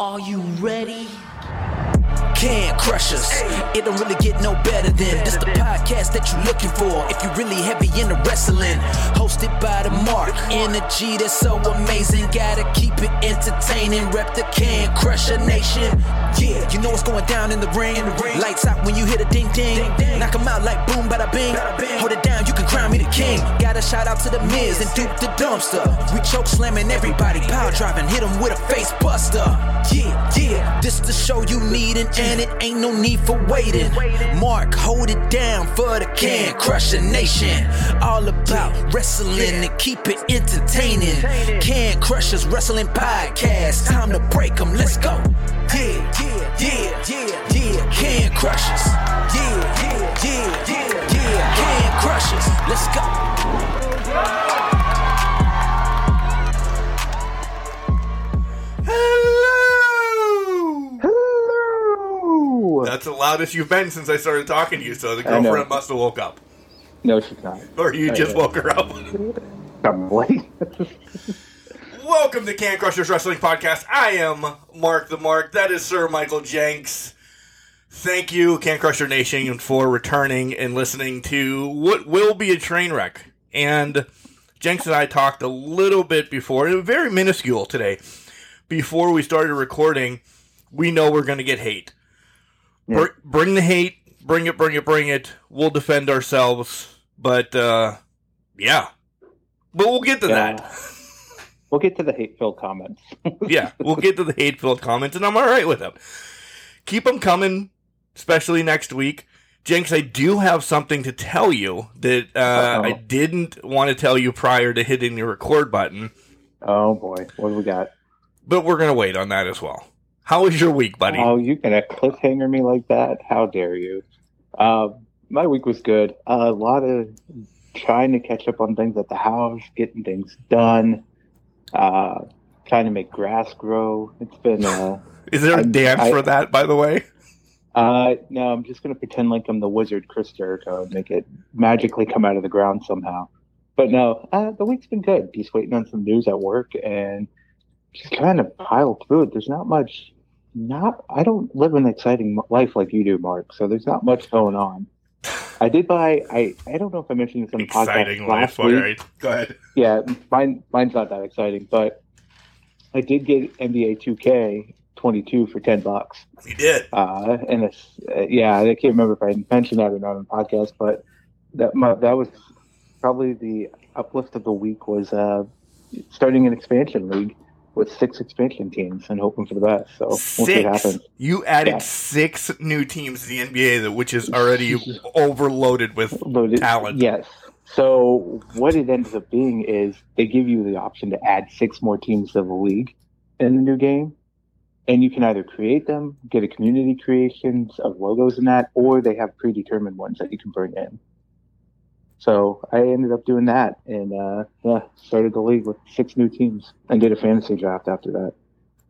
Are you ready? Can Crushers. It don't really get no better than this the podcast that you're looking for. If you're really heavy into wrestling, hosted by the Mark. Energy that's so amazing. Gotta keep it entertaining. Rep the Can Crusher Nation. Yeah, you know what's going down in the ring. Lights out when you hit a ding ding. Knock 'em out like boom, bada bing. Hold it down, you can crown me the king. Gotta shout out to the Miz and Duke the Dumpster. We choke slamming everybody, power driving, hit 'em with a face buster. Yeah, yeah, this the show you needin', and it ain't no need for waiting. Mark, hold it down for the Can Crusher Nation. All about wrestling and keep it entertaining. Can Crushers Wrestling Podcast. Time to break 'em, let's go. Yeah, yeah, yeah, yeah, yeah. Can Crushers. Yeah, yeah, yeah, yeah, yeah. Can Crushers. Let's go. That's the loudest you've been since I started talking to you. So the girlfriend must have woke up, No, she's not. or you I just know. woke her up. Probably. Welcome to Can Crushers Wrestling Podcast. I am Mark the Mark. That is Sir Michael Jenks. Thank you, Can Crusher Nation, for returning and listening to what will be a train wreck. And Jenks and I talked a little bit before, very minuscule today. Before we started recording, we know we're going to get hate. Yeah. Br- bring the hate, bring it, bring it, bring it. We'll defend ourselves. But, uh, yeah. But we'll get to Yeah. that. We'll get to the hate-filled comments. yeah, we'll get to the hate filled comments, and I'm all right with them. Keep them coming, especially next week. Jenks, I do have something to tell you that uh, I didn't want to tell you prior to hitting the record button, Oh boy, what do we got? but we're going to wait on that as well. How was your week, buddy? Oh, you gonna cliffhanger me like that? How dare you? Uh, my week was good. a lot of trying to catch up on things at the house, getting things done, uh, trying to make grass grow. It's been. Uh, Is there a I'm- dance I- for that, by the way? uh, no, I'm just gonna pretend like I'm the wizard Chris Jericho and make it magically come out of the ground somehow. But no, uh, the week's been good. Just waiting on some news at work and just trying to pile through it. There's not much. Not I don't live an exciting life like you do, Mark. So there's not much going on. I did buy. I I don't know if I mentioned this on the Exciting podcast life. last All week. right, go ahead. Yeah, mine mine's not that exciting, but I did get NBA 2K 22 for 10 bucks. You did. Uh, and it's, uh, yeah, I can't remember if I mentioned that or not on the podcast, but that my, that was probably the uplift of the week was uh, starting an expansion league with six expansion teams and hoping for the best. So we'll see what happens. You added Yeah. six new teams to the NBA, that which is already overloaded with Loaded- talent. Yes. So what it ends up being is they give you the option to add six more teams to the league in the new game. And you can either create them, get a community creations of logos and that, or they have predetermined ones that you can bring in. So I ended up doing that and uh, yeah, started the league with six new teams and did a fantasy draft after that.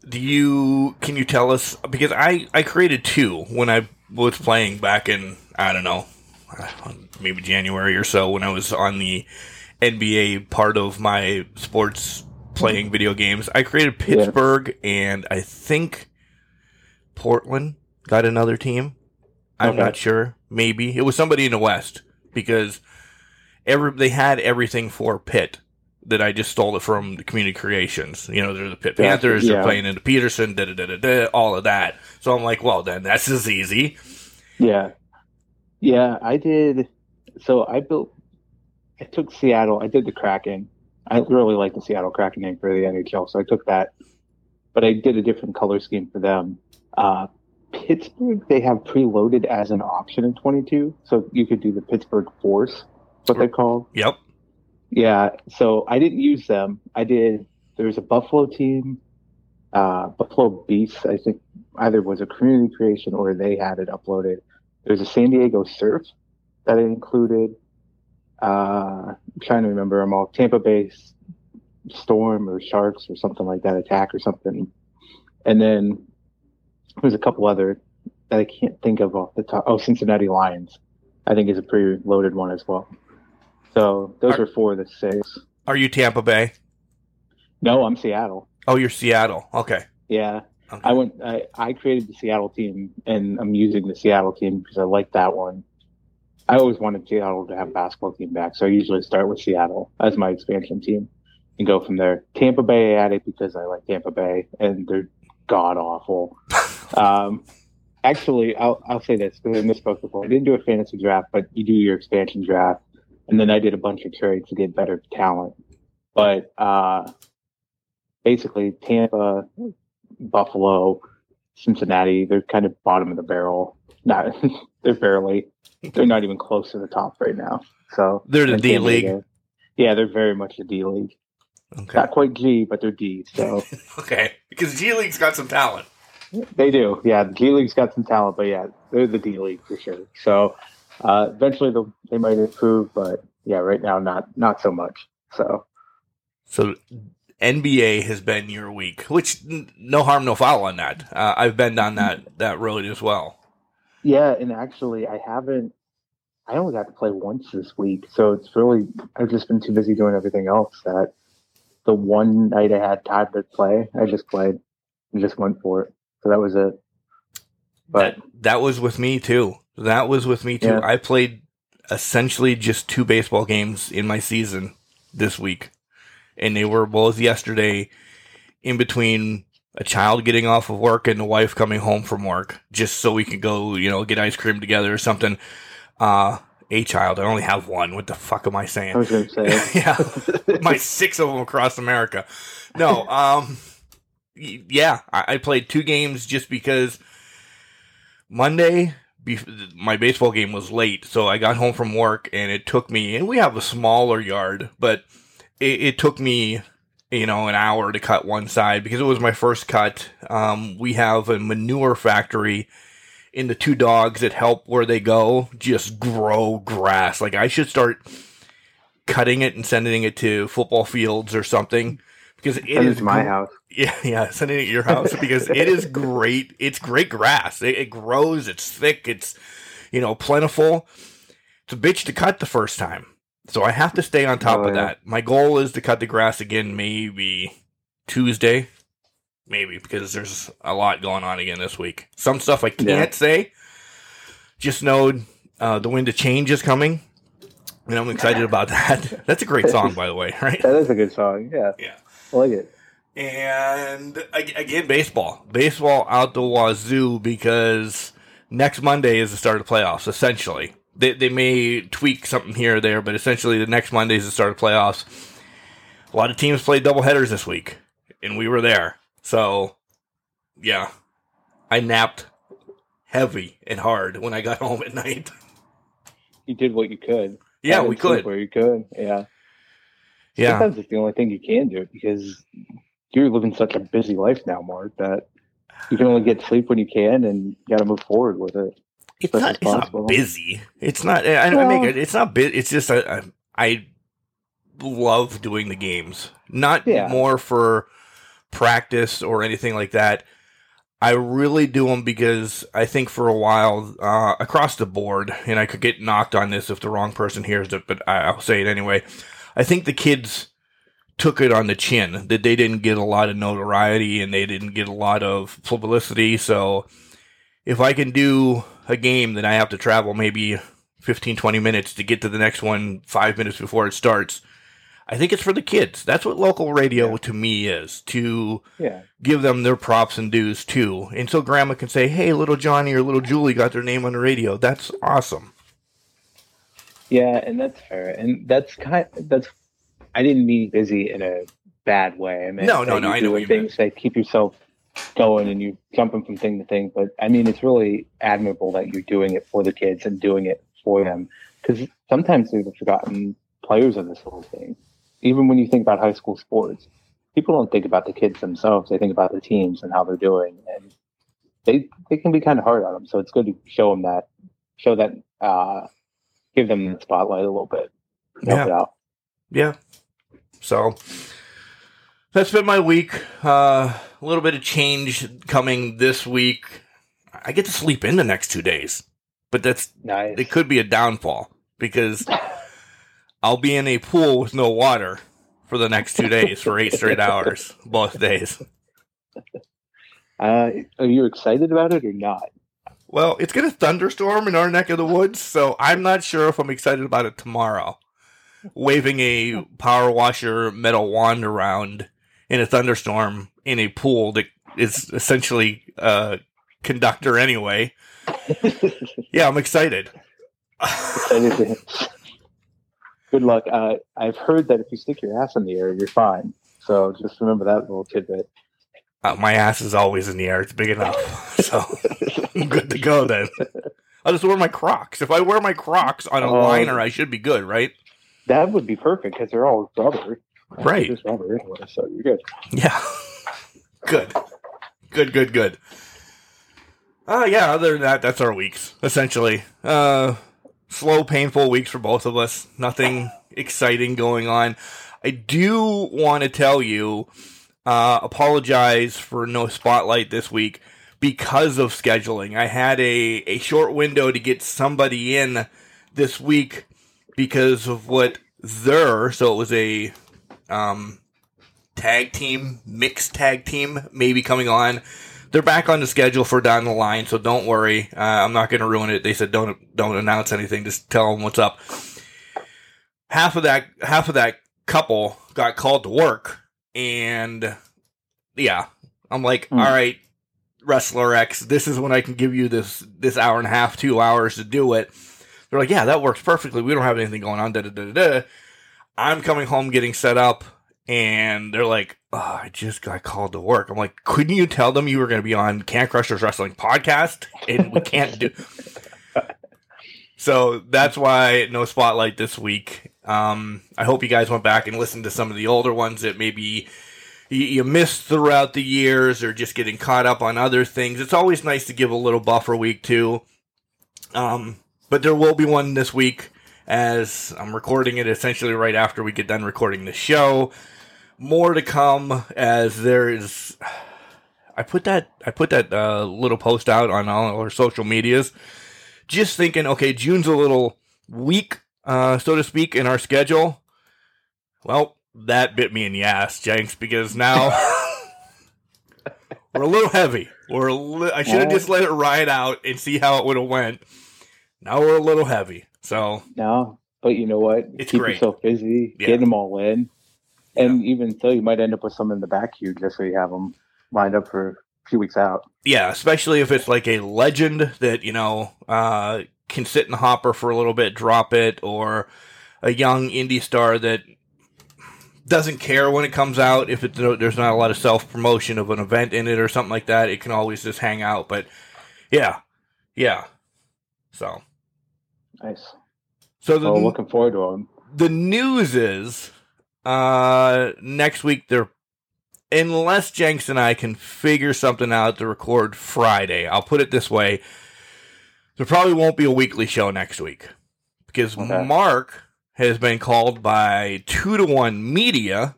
Do you can you tell us because I I created two when I was playing back in I don't know maybe January or so when I was on the NBA part of my sports playing video games. I created Pittsburgh and I think Portland got another team. I'm Okay. not sure. Maybe it was somebody in the West because every they had everything for Pitt that I just stole it from the community creations. You know, they're the Pitt Panthers, they're yeah. playing into Petersen, da da da da da, all of that. So I'm like, well, then that's as easy. Yeah. Yeah, I did. So I built, I took Seattle, I did the Kraken. I really like the Seattle Kraken name for the NHL, so I took that. But I did a different color scheme for them. Uh, Pittsburgh, they have preloaded as an option in 22, so you could do the Pittsburgh Force, what they're called. Yep. Yeah, so I didn't use them. I did. There was a Buffalo team, uh, Buffalo Beasts. I think either was a community creation or they had it uploaded. There's a San Diego Surf that I included. Uh, I'm trying to remember them all. Tampa Bay Storm or Sharks or something like that, Attack or something. And then there's a couple other that I can't think of off the top. Oh, Cincinnati Lions, I think is a pre-loaded one as well. So those Are- are four of the six. Are you Tampa Bay? No, I'm Seattle. Oh, you're Seattle. Okay. Yeah, Okay. I went. I, I created the Seattle team, and I'm using the Seattle team because I like that one. I always wanted Seattle to have a basketball team back, so I usually start with Seattle as my expansion team and go from there. Tampa Bay, I added because I like Tampa Bay, and they're god awful. um, actually, I'll I'll say this because I misspoke before. I didn't do a fantasy draft, but you do your expansion draft, and then I did a bunch of trades to get better talent. But uh, basically, Tampa, Buffalo, Cincinnati, they're kind of bottom of the barrel. Not they're barely they're not even close to the top right now. So they're the D league. Yeah, they're very much the D league. Okay. Not quite G, but they're D. So okay, because G League's got some talent. They do, yeah. The G League's got some talent, but yeah, they're the D League for sure. So uh, eventually they might improve, but yeah, right now not not so much. So so NBA has been your week, which no harm, no foul on that. Uh, I've been down that that road as well. Yeah, and actually, I haven't. I only got to play once this week, so it's really I've just been too busy doing everything else that the one night I had time to play, I just played and just went for it. So that was it. But that, that was with me too. That was with me too. Yeah. I played essentially just two baseball games in my season this week. And they were both yesterday in between a child getting off of work and the wife coming home from work just so we could go, you know, get ice cream together or something. Uh, a child. I only have one. What the fuck am I saying? I was going to say. yeah. My six of them across America. No, um, yeah, I, I played two games just because Monday, my baseball game was late. So I got home from work and it took me, and we have a smaller yard, but it, it took me you know, an hour to cut one side because it was my first cut. Um, we have a manure factory in the two dogs that help where they go just grow grass. Like I should start cutting it and sending it to football fields or something because it is my house. Yeah, yeah, sending it to your house because it is great. It's great grass. It, it, grows. It's thick. It's you know plentiful. It's a bitch to cut the first time, so I have to stay on top oh, of yeah. that. My goal is to cut the grass again maybe Tuesday maybe because there's a lot going on again this week. Some stuff I can't yeah. say. Just know uh, the wind of change is coming, and I'm excited about that. That's a great song, by the way. Right? That is a good song. Yeah. Yeah. I like it. And again, baseball, baseball out the wazoo because next Monday is the start of the playoffs. Essentially, they they may tweak something here or there, but essentially the next Monday is the start of playoffs. A lot of teams played double headers this week, and we were there. So, yeah, I napped heavy and hard when I got home at night. You did what you could. Yeah, we could. Where you could. Yeah. Yeah. Sometimes it's the only thing you can do because you're living such a busy life now, Mark, that you can only get sleep when you can and you got to move forward with it. It's not, it's not busy. It's not, I, well, I make it, it's not, busy. it's just, I, I love doing the games. Not yeah. more for, practice or anything like that. I really do them because I think for a while uh, across the board, and I could get knocked on this if the wrong person hears it, but I'll say it anyway. I think the kids took it on the chin that they didn't get a lot of notoriety and they didn't get a lot of publicity. So if I can do a game that I have to travel maybe 15, 20 minutes to get to the next one five minutes before it starts, I think it's for the kids. That's what local radio yeah. to me is to yeah. give them their props and dues too. And so grandma can say, "Hey, little Johnny or little Julie got their name on the radio." That's awesome. Yeah, and that's fair. And that's kind of, that's I didn't mean busy in a bad way. I mean, no, no, no. I know what you things that keep yourself going and you jumping from thing to thing. But I mean, it's really admirable that you're doing it for the kids and doing it for them because sometimes they're the forgotten players of this whole thing even when you think about high school sports, people don't think about the kids themselves. They think about the teams and how they're doing, and they they can be kind of hard on them. So it's good to show them that, show that, uh, give them the spotlight a little bit, help yeah. Yeah. So that's been my week. Uh, a little bit of change coming this week. I get to sleep in the next two days, but that's nice. It could be a downfall because I'll be in a pool with no water for the next two days for eight straight hours, both days. Uh, are you excited about it or not? Well, it's going to thunderstorm in our neck of the woods, so I'm not sure if I'm excited about it tomorrow. Waving a power washer metal wand around in a thunderstorm in a pool that is essentially a conductor anyway. yeah, I'm excited. Good luck. Uh, I've heard that if you stick your ass in the air, you're fine. So just remember that little tidbit. Uh, my ass is always in the air. It's big enough. So I'm good to go then. I'll just wear my Crocs. If I wear my Crocs on a Oh. liner, I should be good, right? That would be perfect because they're all rubber. Right. Just rubber anyway, so you're good. Yeah. good. Good, good, good. Uh yeah, other than that, that's our weeks, essentially. Uh slow, painful weeks for both of us. Nothing exciting going on. I do want to tell you, uh, apologize for no spotlight this week because of scheduling. I had a, a short window to get somebody in this week because of what their, so it was a um, tag team, mixed tag team, maybe coming on. They're back on the schedule for down the line, so don't worry. Uh, I'm not going to ruin it. They said don't don't announce anything. Just tell them what's up. Half of that half of that couple got called to work, and yeah, I'm like, Hmm. all right, wrestler X, this is when I can give you this this hour and a half, two hours to do it. They're like, yeah, that works perfectly. We don't have anything going on. Da da da da. I'm coming home getting set up, and they're like, oh, I just got called to work. I'm like, couldn't you tell them you were going to be on Can Crushers Wrestling podcast, and we can't do. So that's why no spotlight this week. Um, I hope you guys went back and listened to some of the older ones that maybe you, you missed throughout the years or just getting caught up on other things. It's always nice to give a little buffer week too. Um, but there will be one this week as I'm recording it essentially right after we get done recording the show. More to come as there is. I put that I put that uh, little post out on all our social medias, just thinking, okay, June's a little weak, uh, so to speak, in our schedule. Well, that bit me in the ass, Jenks, because now we're a little heavy. We're a li- I should have just let it ride out and see how it would have went. Now we're a little heavy, so No, but you know what? It's Keep great. yourself busy, Yeah. get them all in, and even so, you might end up with some in the back queue just so you have them lined up for a few weeks out. yeah, especially if it's like a legend that you know uh, can sit in the hopper for a little bit, drop it, or a young indie star that doesn't care when it comes out. If it, there's not a lot of self promotion of an event in it or something like that, it can always just hang out. But yeah, yeah. So, Nice. so the Well, looking forward to them. the news is uh next week they're unless Jenks and I can figure something out to record Friday. I'll put it this way. There probably won't be a weekly show next week. Because Okay. Mark has been called by two to one media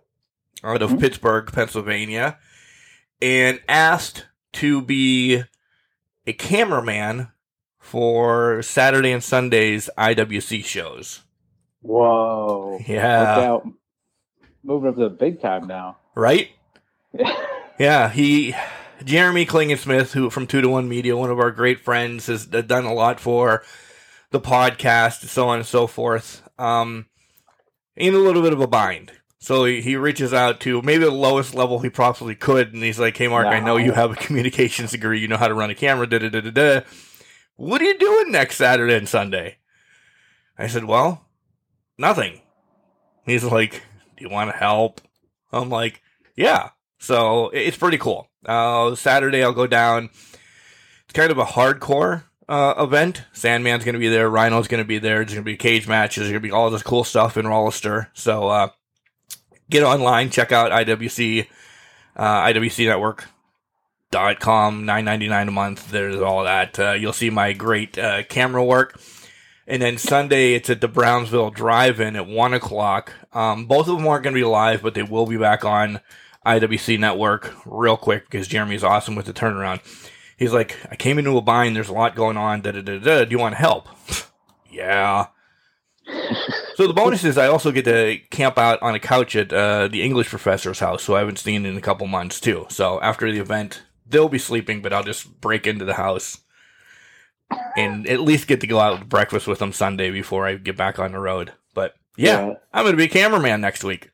out of Mhm. Pittsburgh, Pennsylvania, and asked to be a cameraman for Saturday and Sunday's IWC shows. Whoa. Yeah. Moving up to the big time now. right? Yeah, he Jeremy Klingensmith, who from Two to One Media, one of our great friends, has done a lot for the podcast, so on and so forth. Um, in a little bit of a bind, so he, he reaches out to maybe the lowest level he possibly could, and he's like, "Hey, Mark, I know you have a communications degree, you know how to run a camera, da da da da da. What are you doing next Saturday and Sunday?" I said, "Well, nothing." He's like, "Do you want to help?" I'm like, "Yeah." So it's pretty cool. Uh, Saturday I'll go down. It's kind of a hardcore uh, event. Sandman's going to be there. Rhino's going to be there. There's going to be cage matches. There's going to be all this cool stuff in Rollister. So uh, get online, check out IWC, uh, IWC Network. Dot com nine ninety nine a month. There's all that. Uh, you'll see my great uh, camera work, and then Sunday it's at the Brownsville Drive-In at one o'clock. Um, both of them aren't going to be live, but they will be back on IWC network real quick because Jeremy's awesome with the turnaround. He's like, I came into a bind. There's a lot going on. Da da da da. Do you want help? yeah. So the bonus is I also get to camp out on a couch at uh, the English professor's house, who I haven't seen in a couple months too. So after the event, they'll be sleeping, but I'll just break into the house and at least get to go out to breakfast with them Sunday before I get back on the road. But yeah, Yeah. I'm going to be cameraman next week.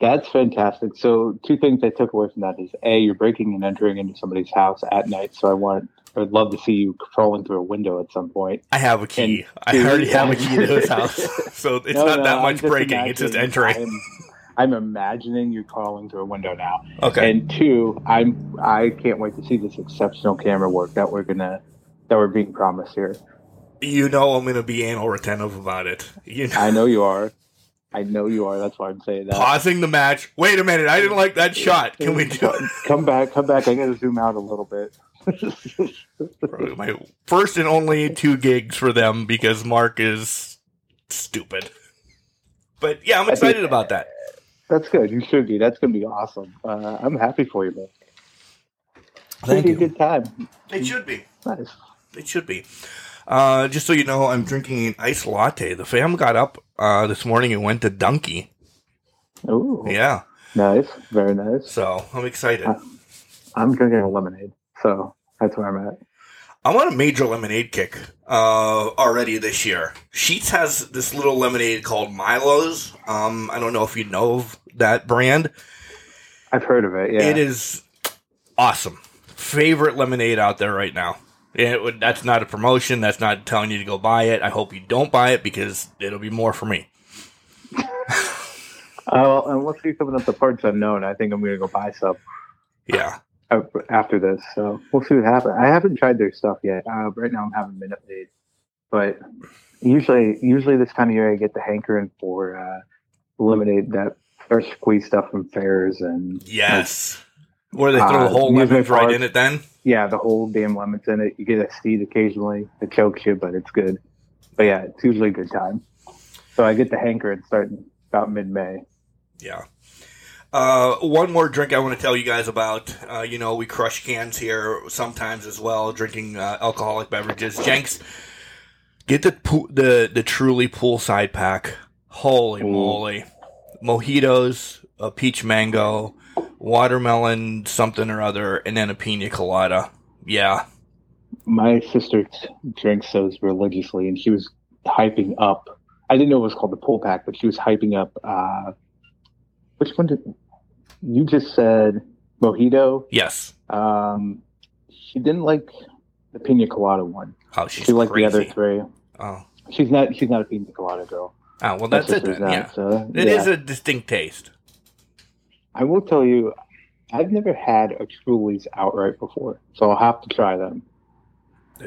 That's fantastic. So, two things I took away from that is a, you're breaking and entering into somebody's house at night. So, I want, I'd love to see you crawling through a window at some point. I have a key. I already have a key to his house, so it's No, not no, that much breaking. It's just entering. I'm, I'm imagining you crawling through a window now. Okay. And two, I'm I can't wait to see this exceptional camera work that we're gonna that we're being promised here. you know I'm going to be anal retentive about it. You know, I know you are. I know you are. That's why I'm saying that. pausing the match. Wait a minute. I didn't like that shot. Can we do it? Come back, come back. I gotta zoom out a little bit. My first and only two gigs for them because Mark is stupid. But yeah, I'm excited about that. That's good. You should be. That's gonna be awesome. Uh, I'm happy for you, man. Thank It'll you. a good time. It should be. Nice. It should be. Uh, just so you know, I'm drinking an iced latte. The fam got up uh, this morning and went to Dunky. Oh, Yeah, nice. Very nice. so I'm excited. I'm drinking a lemonade, so that's where I'm at. I'm on a major lemonade kick uh, already this year. Sheetz has this little lemonade called Milo's. Um, I don't know if you know of that brand. I've heard of it. Yeah. It is awesome. Favorite lemonade out there right now. It that's not a promotion. That's not telling you to go buy it. I hope you don't buy it because it'll be more for me. Oh, and once we coming up to parts unknown, I think I'm gonna go buy some Yeah. uh, after this. So we'll see what happens. I haven't tried their stuff yet. Uh, right now, I'm having Minute Maid, but usually, usually this time of year, I get the hankering for uh, lemonade that fresh squeeze stuff from fairs and Yes. Where they throw Uh, the whole lemons right in it then? yeah, the whole damn lemons in it. You get a seed occasionally that chokes you, but it's good. But yeah, it's usually a good time. So I get the hankering starting about mid-May. Yeah. Uh, one more drink I want to tell you guys about. Uh, you know, we crush cans here sometimes as well, drinking uh, alcoholic beverages. Jenks, get the pool, the the truly poolside pack. Holy Ooh. moly! Mojitos, a peach mango, watermelon something or other, and then a pina colada. Yeah, my sister drinks those religiously, and she was hyping up. I didn't know it was called the pull pack, but she was hyping up. Uh, which one did you just said? Mojito. yes. Um, she didn't like the pina colada one. Oh, she's she liked crazy. the other three. Oh, She's not. She's not a pina colada girl. Oh, well, My that's it. Then. Yeah, So, it yeah. is a distinct taste. I will tell you, I've never had a Truly's outright before, so I'll have to try them.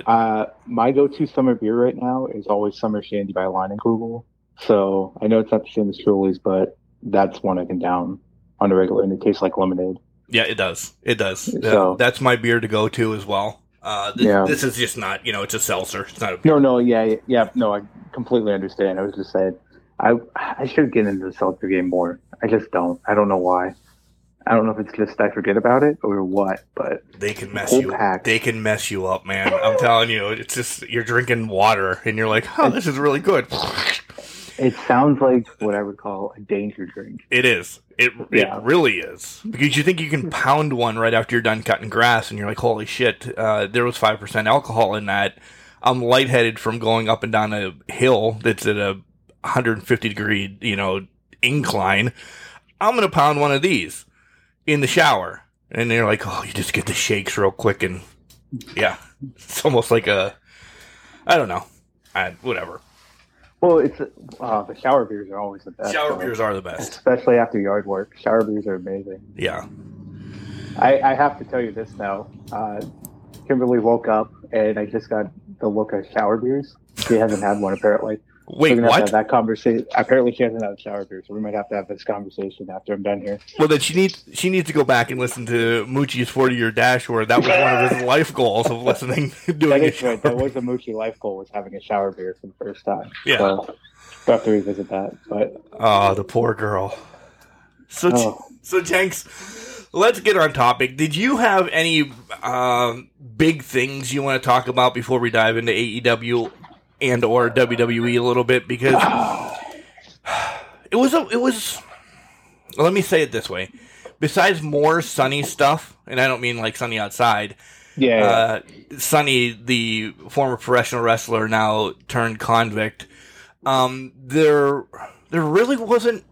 Uh, my go-to summer beer right now is always Summer Shandy by Leinenkugel. So I know it's not the same as Truly's, but that's one I can down on a regular, and it tastes like lemonade. Yeah, it does. It does. So- Uh, that's my beer to go to as well. Uh, this, Yeah. this is just not, you know, it's a seltzer. It's not a No, no, yeah, yeah, no, I completely understand. I was just saying, I I should get into the seltzer game more. I just don't. I don't know why. I don't know if it's just I forget about it or what, but They can mess you. pack. They can mess you up, man. I'm telling you, it's just you're drinking water and you're like, oh, this is really good. it sounds like what I would call a danger drink. It is. It Yeah. it really is because you think you can pound one right after you're done cutting grass, and you're like, holy shit, uh, there was five percent alcohol in that. I'm lightheaded from going up and down a hill that's at a 150 degree, you know, incline. I'm gonna pound one of these in the shower, and they're like, oh, you just get the shakes real quick, and yeah, it's almost like a, I don't know, I, whatever. Well, it's uh, the shower beers are always the best. Shower though. beers are the best. especially after yard work. Shower beers are amazing. Yeah. I, I have to tell you this now. Uh, Kimberly woke up and I just got the look of shower beers. She hasn't had one apparently. Wait, We're gonna have what? have that conversation. Apparently, she hasn't had a shower beer, so we might have to have this conversation after I'm done here. Well, then she needs she needs to go back and listen to Moochie's forty year dash, where that was one of his life goals of listening, That doing a is right. That was a Moochie life goal was having a shower beer for the first time. Yeah. So we'll have to revisit that. But Oh, the poor girl. So, Oh. so Jenks, let's get on topic. Did you have any um, big things you want to talk about before we dive into AEW and or WWE a little bit? Because it was a, it was. Let me say it this way: besides more Sunny stuff, and I don't mean like sunny outside. Yeah, Uh, Sunny, the former professional wrestler, now turned convict. Um, there, there really wasn't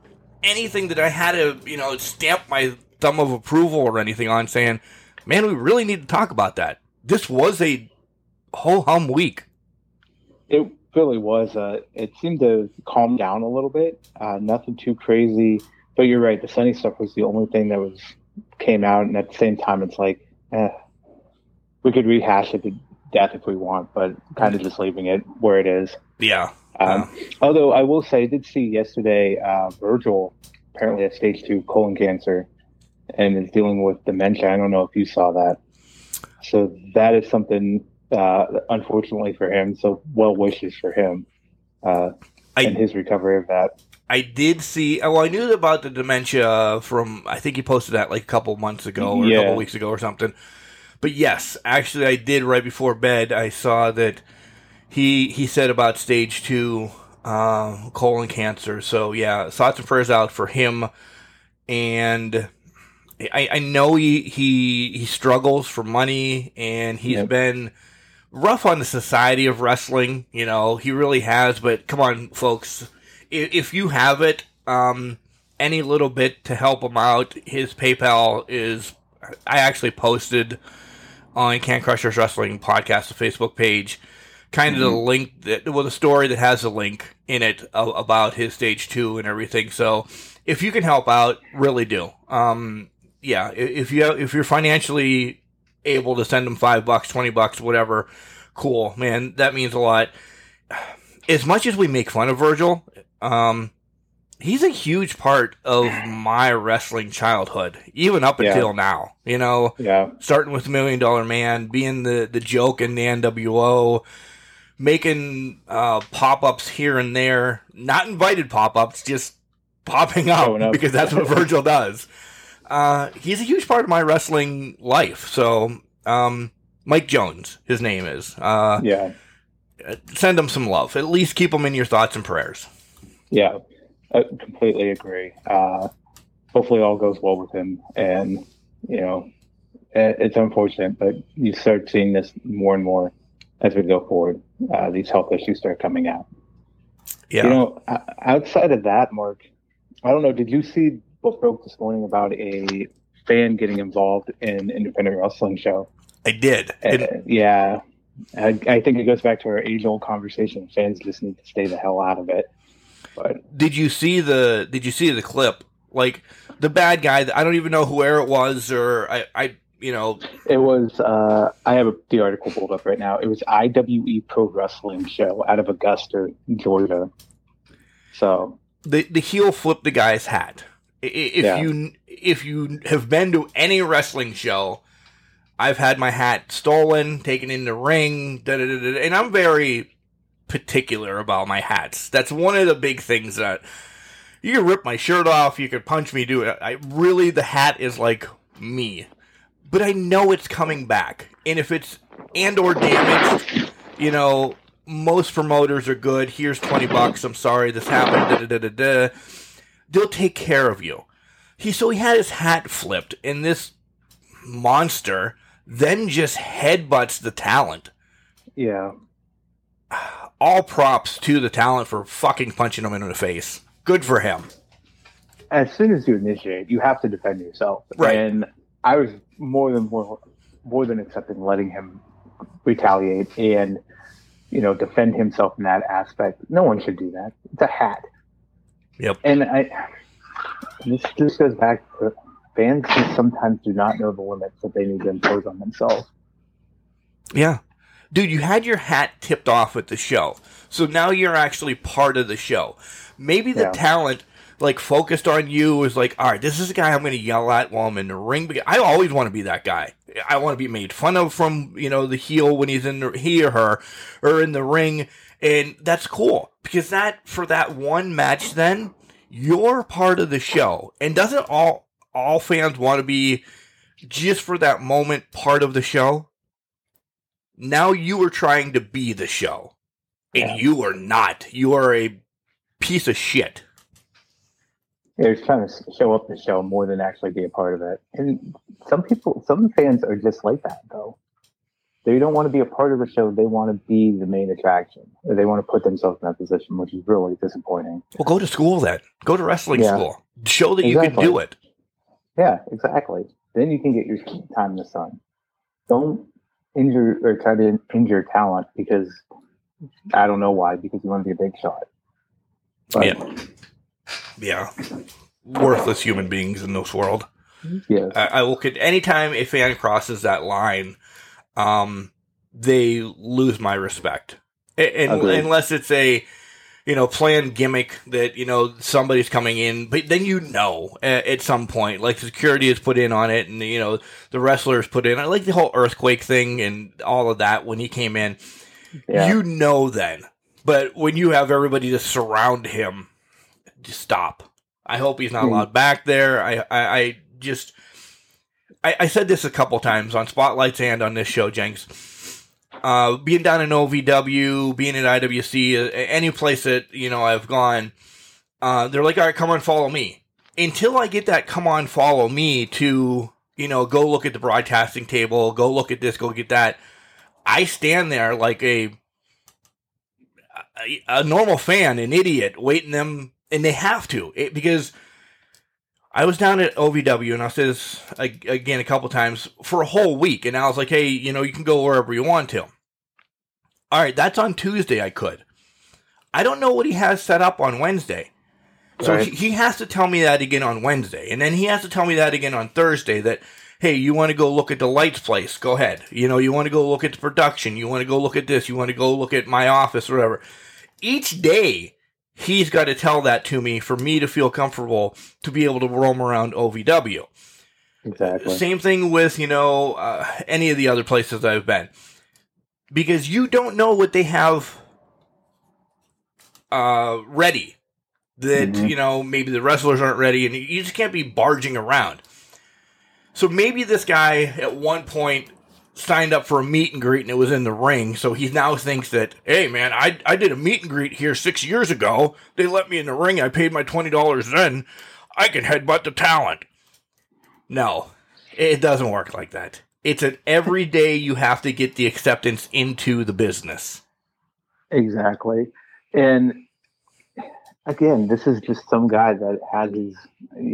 anything that I had to, you know, stamp my thumb of approval or anything on, saying, "Man, we really need to talk about that." This was a whole hum week. It really was. Uh, it seemed to calm down a little bit. Uh, nothing too crazy, but you're right. The Sunny stuff was the only thing that was came out, and at the same time, it's like, eh, we could rehash it to death if we want, but kind of just leaving it where it is. Yeah, Um, Although I will say, I did see yesterday uh, Virgil apparently has stage two colon cancer and is dealing with dementia. I don't know if you saw that. So that is something, uh, unfortunately for him. So well wishes for him uh, I- and his recovery of that. I did see. Well, I knew about the dementia from. I think he posted that like a couple months ago or a couple weeks ago or something. But yes, actually, I did right before bed. I saw that he he said about stage two uh, colon cancer. So yeah, thoughts and prayers out for him. And I, I know he he he struggles for money, and he's Yep. been rough on the society of wrestling. You know, he really has. But come on, folks, if, if you have it, um, any little bit to help him out, his PayPal is. I actually posted on Can Crushers Wrestling podcast, the Facebook page, kind of the link that well, the story that has a link in it about his stage two and everything. So if you can help out, really do. Um, yeah, if you if you're financially able to send him five bucks, twenty bucks, whatever, cool, man. That means a lot. As much as we make fun of Virgil, um, he's a huge part of my wrestling childhood, even up Yeah. until now. You know, Yeah. starting with Million Dollar Man, being the the joke in the NWO, making uh, pop ups here and there, not invited pop ups, just popping up up. because that's what Virgil does. Uh, he's a huge part of my wrestling life. So, um, Mike Jones, his name is. Uh, Yeah. send him some love. At least keep him in your thoughts and prayers. Yeah. I completely agree. Uh, hopefully all goes well with him. And, you know, it's unfortunate, but you start seeing this more and more as we go forward. Uh, these health issues start coming out. Yeah. You know, outside of that, Mark, I don't know. Did you see what broke this morning about a fan getting involved in independent wrestling show? I did. Uh, And- yeah, I, I think it goes back to our age-old conversation. Fans just need to stay the hell out of it. But did you see the did you see the clip like the bad guy i don't even know where it was or i i you know it was. Uh, I have the article pulled up right now. It was IWE Pro Wrestling show out of Augusta, Georgia. So the the heel flipped the guy's hat if Yeah. you if you have been to any wrestling show i've had my hat stolen taken in the ring da, da, da, and i'm very particular about my hats. That's one of the big things that you can rip my shirt off you could punch me do it. I really the hat is like me. But i know it's coming back. And if it's and or damaged you know most promoters are good. Here's 20 bucks. I'm sorry this happened. Da, da, da, da, da. They'll take care of you he so he had his hat flipped and this monster then just headbutts the talent yeah, all props to the talent for fucking punching him in the face good for him as soon as you initiate, you have to defend yourself. Right. And I was more than more, more than accepting letting him retaliate and you know defend himself in that aspect. No one should do that. It's a hat. Yep. And I this just goes back to fans sometimes do not know the limits that they need to impose on themselves. Yeah. Dude, you had your hat tipped off at the show. So now you're actually part of the show. Maybe the Yeah. talent like focused on you was like, all right, this is a guy I'm going to yell at while I'm in the ring. I always want to be that guy. I want to be made fun of from you know the heel when he's in the, he or her or in the ring, and that's cool because that for that one match, then you're part of the show. And doesn't all all fans want to be just for that moment part of the show? Now you are trying to be the show, and Yeah. you are not. You are a piece of shit. They're trying to show up the show more than actually be a part of it. And some people, some fans are just like that, though. They don't want to be a part of the show. They want to be the main attraction. They want to put themselves in that position, which is really disappointing. Well, go to school then. Go to wrestling yeah. school. Show that exactly. you can do it. Yeah, exactly. Then you can get your time in the sun. Don't injure or try to injure talent because I don't know why, because you want to be a big shot. But, yeah. Yeah. Worthless human beings in this world. Yeah. I, I look at anytime a fan crosses that line, um, they lose my respect. And, unless it's a, you know, planned gimmick that, you know, somebody's coming in, but then you know at, at, some point, like security is put in on it and, you know, the wrestlers put in, I like the whole earthquake thing and all of that when he came in. Yeah. You know then. But when you have everybody to surround him, just stop. I hope he's not mm. allowed back there. I, I, I just, I, I, said this a couple times on Spotlights and on this show, Jenks. Uh, being down in OVW, being at IWC, any place that you know I've gone, uh, they're like, "All right, come on, follow me." Until I get that, come on, follow me to you know go look at the broadcasting table, go look at this, go get that. I stand there like a a, a normal fan, an idiot, waiting them, and they have to it, because I was down at OVW, and I said this again a couple times for a whole week, and I was like, "Hey, you know, you can go wherever you want to." All right, that's on Tuesday. I could. I don't know what he has set up on Wednesday, so right. he, he has to tell me that again on Wednesday, and then he has to tell me that again on Thursday. That hey, you want to go look at the lights place? Go ahead. You know, you want to go look at the production. You want to go look at this. You want to go look at my office, whatever. Each day he's got to tell that to me for me to feel comfortable to be able to roam around OVW. Exactly. Same thing with, you know, uh, any of the other places I've been. Because you don't know what they have uh, ready. That, mm-hmm. you know, maybe the wrestlers aren't ready and you just can't be barging around. So maybe this guy at one point signed up for a meet and greet and it was in the ring. So he now thinks that, hey man, I, I did a meet and greet here six years ago. They let me in the ring. I paid my $20 then. I can headbutt the talent. No, it doesn't work like that. It's an every day you have to get the acceptance into the business. Exactly. And again, this is just some guy that had his,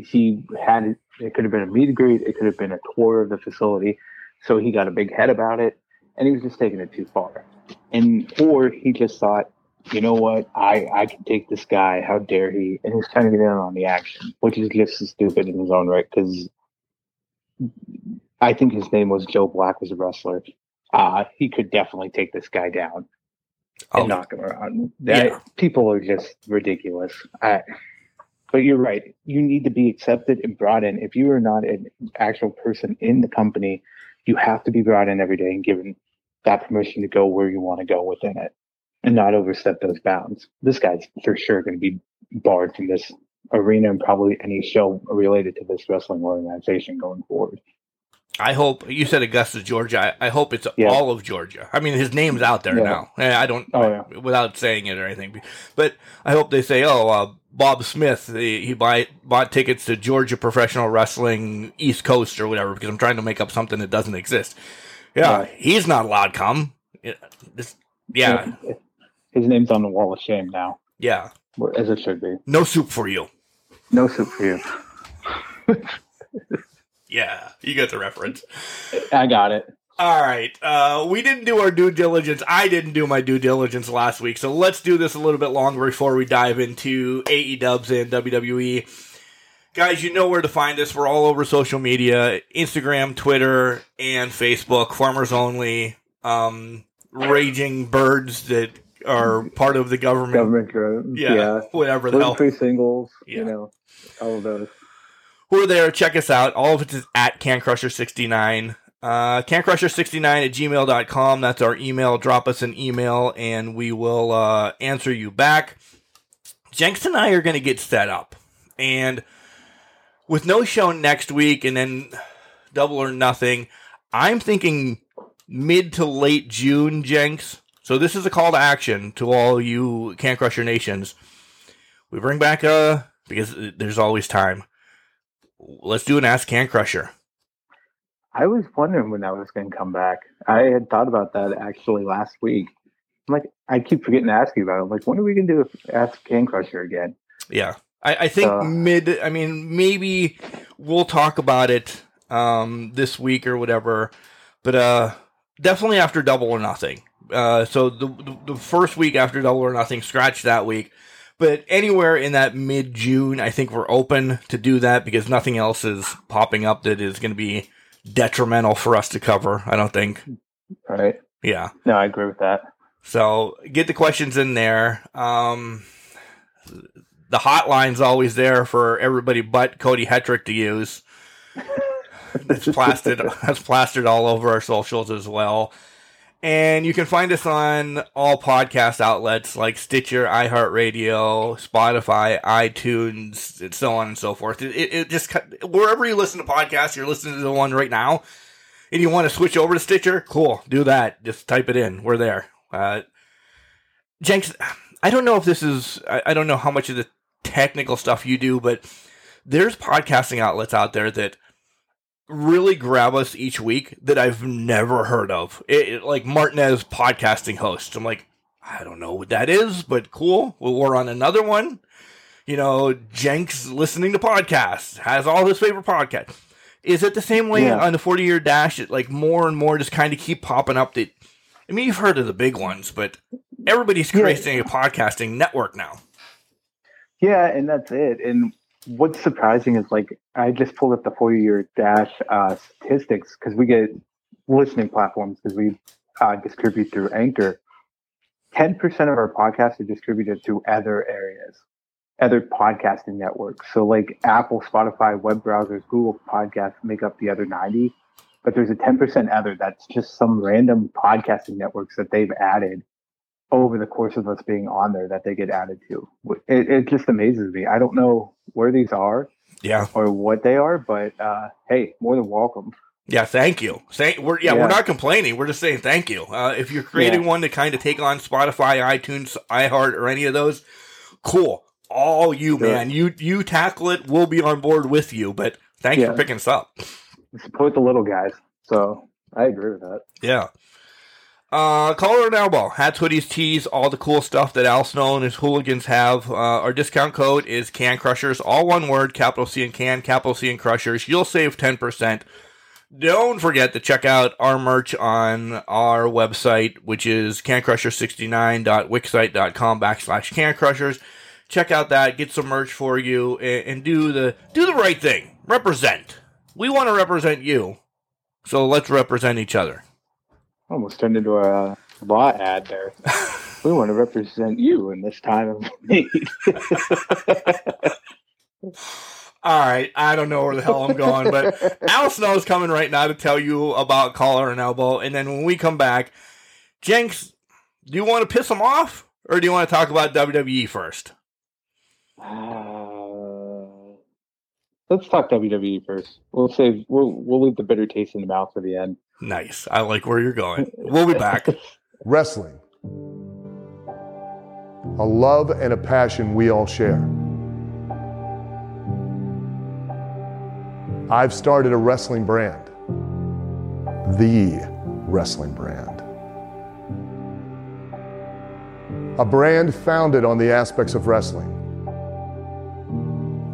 he had, it could have been a meet and greet, it could have been a tour of the facility so he got a big head about it and he was just taking it too far. And or he just thought, you know what, I, I can take this guy, how dare he? And he's trying to get in on the action, which is just as stupid in his own right, because I think his name was Joe Black was a wrestler. Uh, he could definitely take this guy down and oh. knock him around. That, yeah. People are just ridiculous. I, but you're right. You need to be accepted and brought in. If you are not an actual person in the company you have to be brought in every day and given that permission to go where you want to go within it and not overstep those bounds. This guy's for sure going to be barred from this arena and probably any show related to this wrestling organization going forward. I hope you said Augusta, Georgia. I, I hope it's yeah. all of Georgia. I mean, his name's out there yeah. now. I don't, oh, yeah. without saying it or anything. But I hope they say, "Oh, uh, Bob Smith, he, he buy, bought tickets to Georgia Professional Wrestling East Coast or whatever, because I'm trying to make up something that doesn't exist. Yeah, he's not allowed to come. This, yeah. His name's on the wall of shame now. Yeah. As it should be. No soup for you. No soup for you. yeah, you get the reference. I got it. All right. Uh, we didn't do our due diligence. I didn't do my due diligence last week. So let's do this a little bit longer before we dive into AEWs and WWE. Guys, you know where to find us. We're all over social media Instagram, Twitter, and Facebook. Farmers Only. Um, raging birds that are part of the government. Government drone. Yeah, yeah. Whatever the hell. Free singles. Yeah. You know, all of those. We're there. Check us out. All of it is at Can Crusher 69. Uh, cancrusher69 at gmail.com. That's our email. Drop us an email and we will uh, answer you back. Jenks and I are going to get set up. And with no show next week and then double or nothing, I'm thinking mid to late June, Jenks. So this is a call to action to all you Can Crusher Nations. We bring back a because there's always time. Let's do an Ask Can Crusher. I was wondering when that was going to come back. I had thought about that actually last week. I'm like, I keep forgetting to ask you about it. I'm like, when are we going to do Ask Can Crusher again? Yeah. I, I think uh, mid, I mean, maybe we'll talk about it um, this week or whatever, but uh, definitely after Double or Nothing. Uh, so the, the first week after Double or Nothing, scratch that week. But anywhere in that mid June, I think we're open to do that because nothing else is popping up that is going to be detrimental for us to cover. I don't think. Right. Yeah. No, I agree with that. So get the questions in there. Um, the hotline's always there for everybody but Cody Hetrick to use. That's plastered. that's plastered all over our socials as well. And you can find us on all podcast outlets like Stitcher, iHeartRadio, Spotify, iTunes, and so on and so forth. It, it, it, just wherever you listen to podcasts, you're listening to the one right now, and you want to switch over to Stitcher, cool, do that. Just type it in. We're there. Uh, Jenks, I don't know if this is. I, I don't know how much of the technical stuff you do, but there's podcasting outlets out there that really grab us each week that I've never heard of. It, it, like Martinez podcasting host. I'm like, I don't know what that is, but cool. Well, we're on another one. You know, Jenks listening to podcasts has all his favorite podcasts. Is it the same way yeah. on the 40 year dash? It like more and more just kind of keep popping up that, I mean, you've heard of the big ones, but everybody's creating yeah. a podcasting network now. Yeah, and that's it. And what's surprising is like I just pulled up the 40 year dash uh, statistics because we get listening platforms because we uh, distribute through Anchor. 10% of our podcasts are distributed to other areas, other podcasting networks. So like Apple, Spotify, web browsers, Google Podcasts make up the other 90. But there's a 10% other that's just some random podcasting networks that they've added over the course of us being on there that they get added to. It, it just amazes me. I don't know where these are, yeah, or what they are, but uh, hey, more than welcome. Yeah, thank you. Thank, we're, yeah, yeah, we're not complaining. We're just saying thank you. Uh, if you're creating yeah. one to kind of take on Spotify, iTunes, iHeart, or any of those, cool. All you, sure. man. You you tackle it. We'll be on board with you. But thanks yeah. for picking us up. Support the little guys. So I agree with that. Yeah. Uh, collar and hats, hoodies, tees, all the cool stuff that Al Snow and his hooligans have. Uh, our discount code is Can Crushers, all one word, capital C and Can, capital C and Crushers. You'll save 10%. Don't forget to check out our merch on our website, which is cancrusher69.wixsite.com backslash cancrushers. Check out that, get some merch for you, and, and do the do the right thing. Represent. We want to represent you, so let's represent each other. Almost turned into a law ad there. we want to represent you in this time of need. All right, I don't know where the hell I'm going, but Al Snow is coming right now to tell you about collar and elbow, and then when we come back, Jenks, do you want to piss him off, or do you want to talk about WWE first? Uh, let's talk WWE first. We'll save. We'll we'll leave the bitter taste in the mouth for the end. Nice. I like where you're going. We'll be back. Wrestling. A love and a passion we all share. I've started a wrestling brand. The wrestling brand. A brand founded on the aspects of wrestling.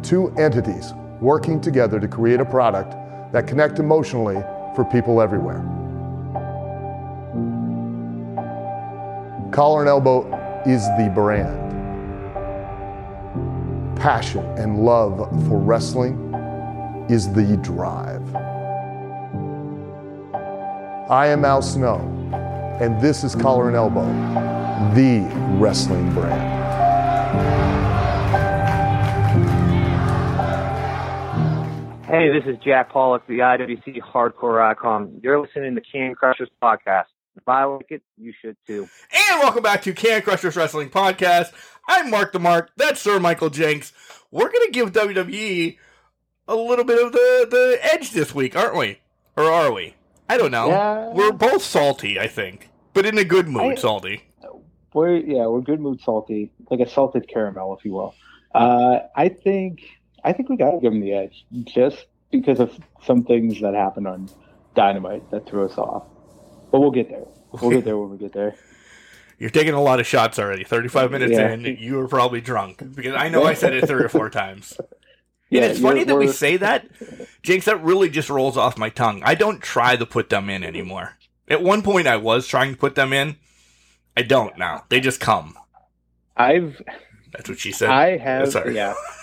Two entities working together to create a product that connect emotionally for people everywhere. Collar and Elbow is the brand. Passion and love for wrestling is the drive. I am Al Snow, and this is Collar and Elbow, the wrestling brand. Hey, this is Jack Pollock, the IWC Hardcore Icon. You're listening to Can Crushers Podcast. If I like it, you should too. And welcome back to Can Crushers Wrestling Podcast. I'm Mark the Mark. That's Sir Michael Jenks. We're going to give WWE a little bit of the, the edge this week, aren't we? Or are we? I don't know. Yeah. We're both salty, I think, but in a good mood, I, salty. We're yeah, we're good mood salty, like a salted caramel, if you will. Uh, I think I think we gotta give them the edge just because of some things that happened on Dynamite that threw us off. But we'll get there. We'll get there when we get there. You're taking a lot of shots already. 35 minutes Yeah. in, you were probably drunk because I know I said it three or four times. Yeah, and it's funny that we say that, Jenks. That really just rolls off my tongue. I don't try to put them in anymore. At one point, I was trying to put them in. I don't now. They just come. I've That's what she said. I have Sorry. yeah.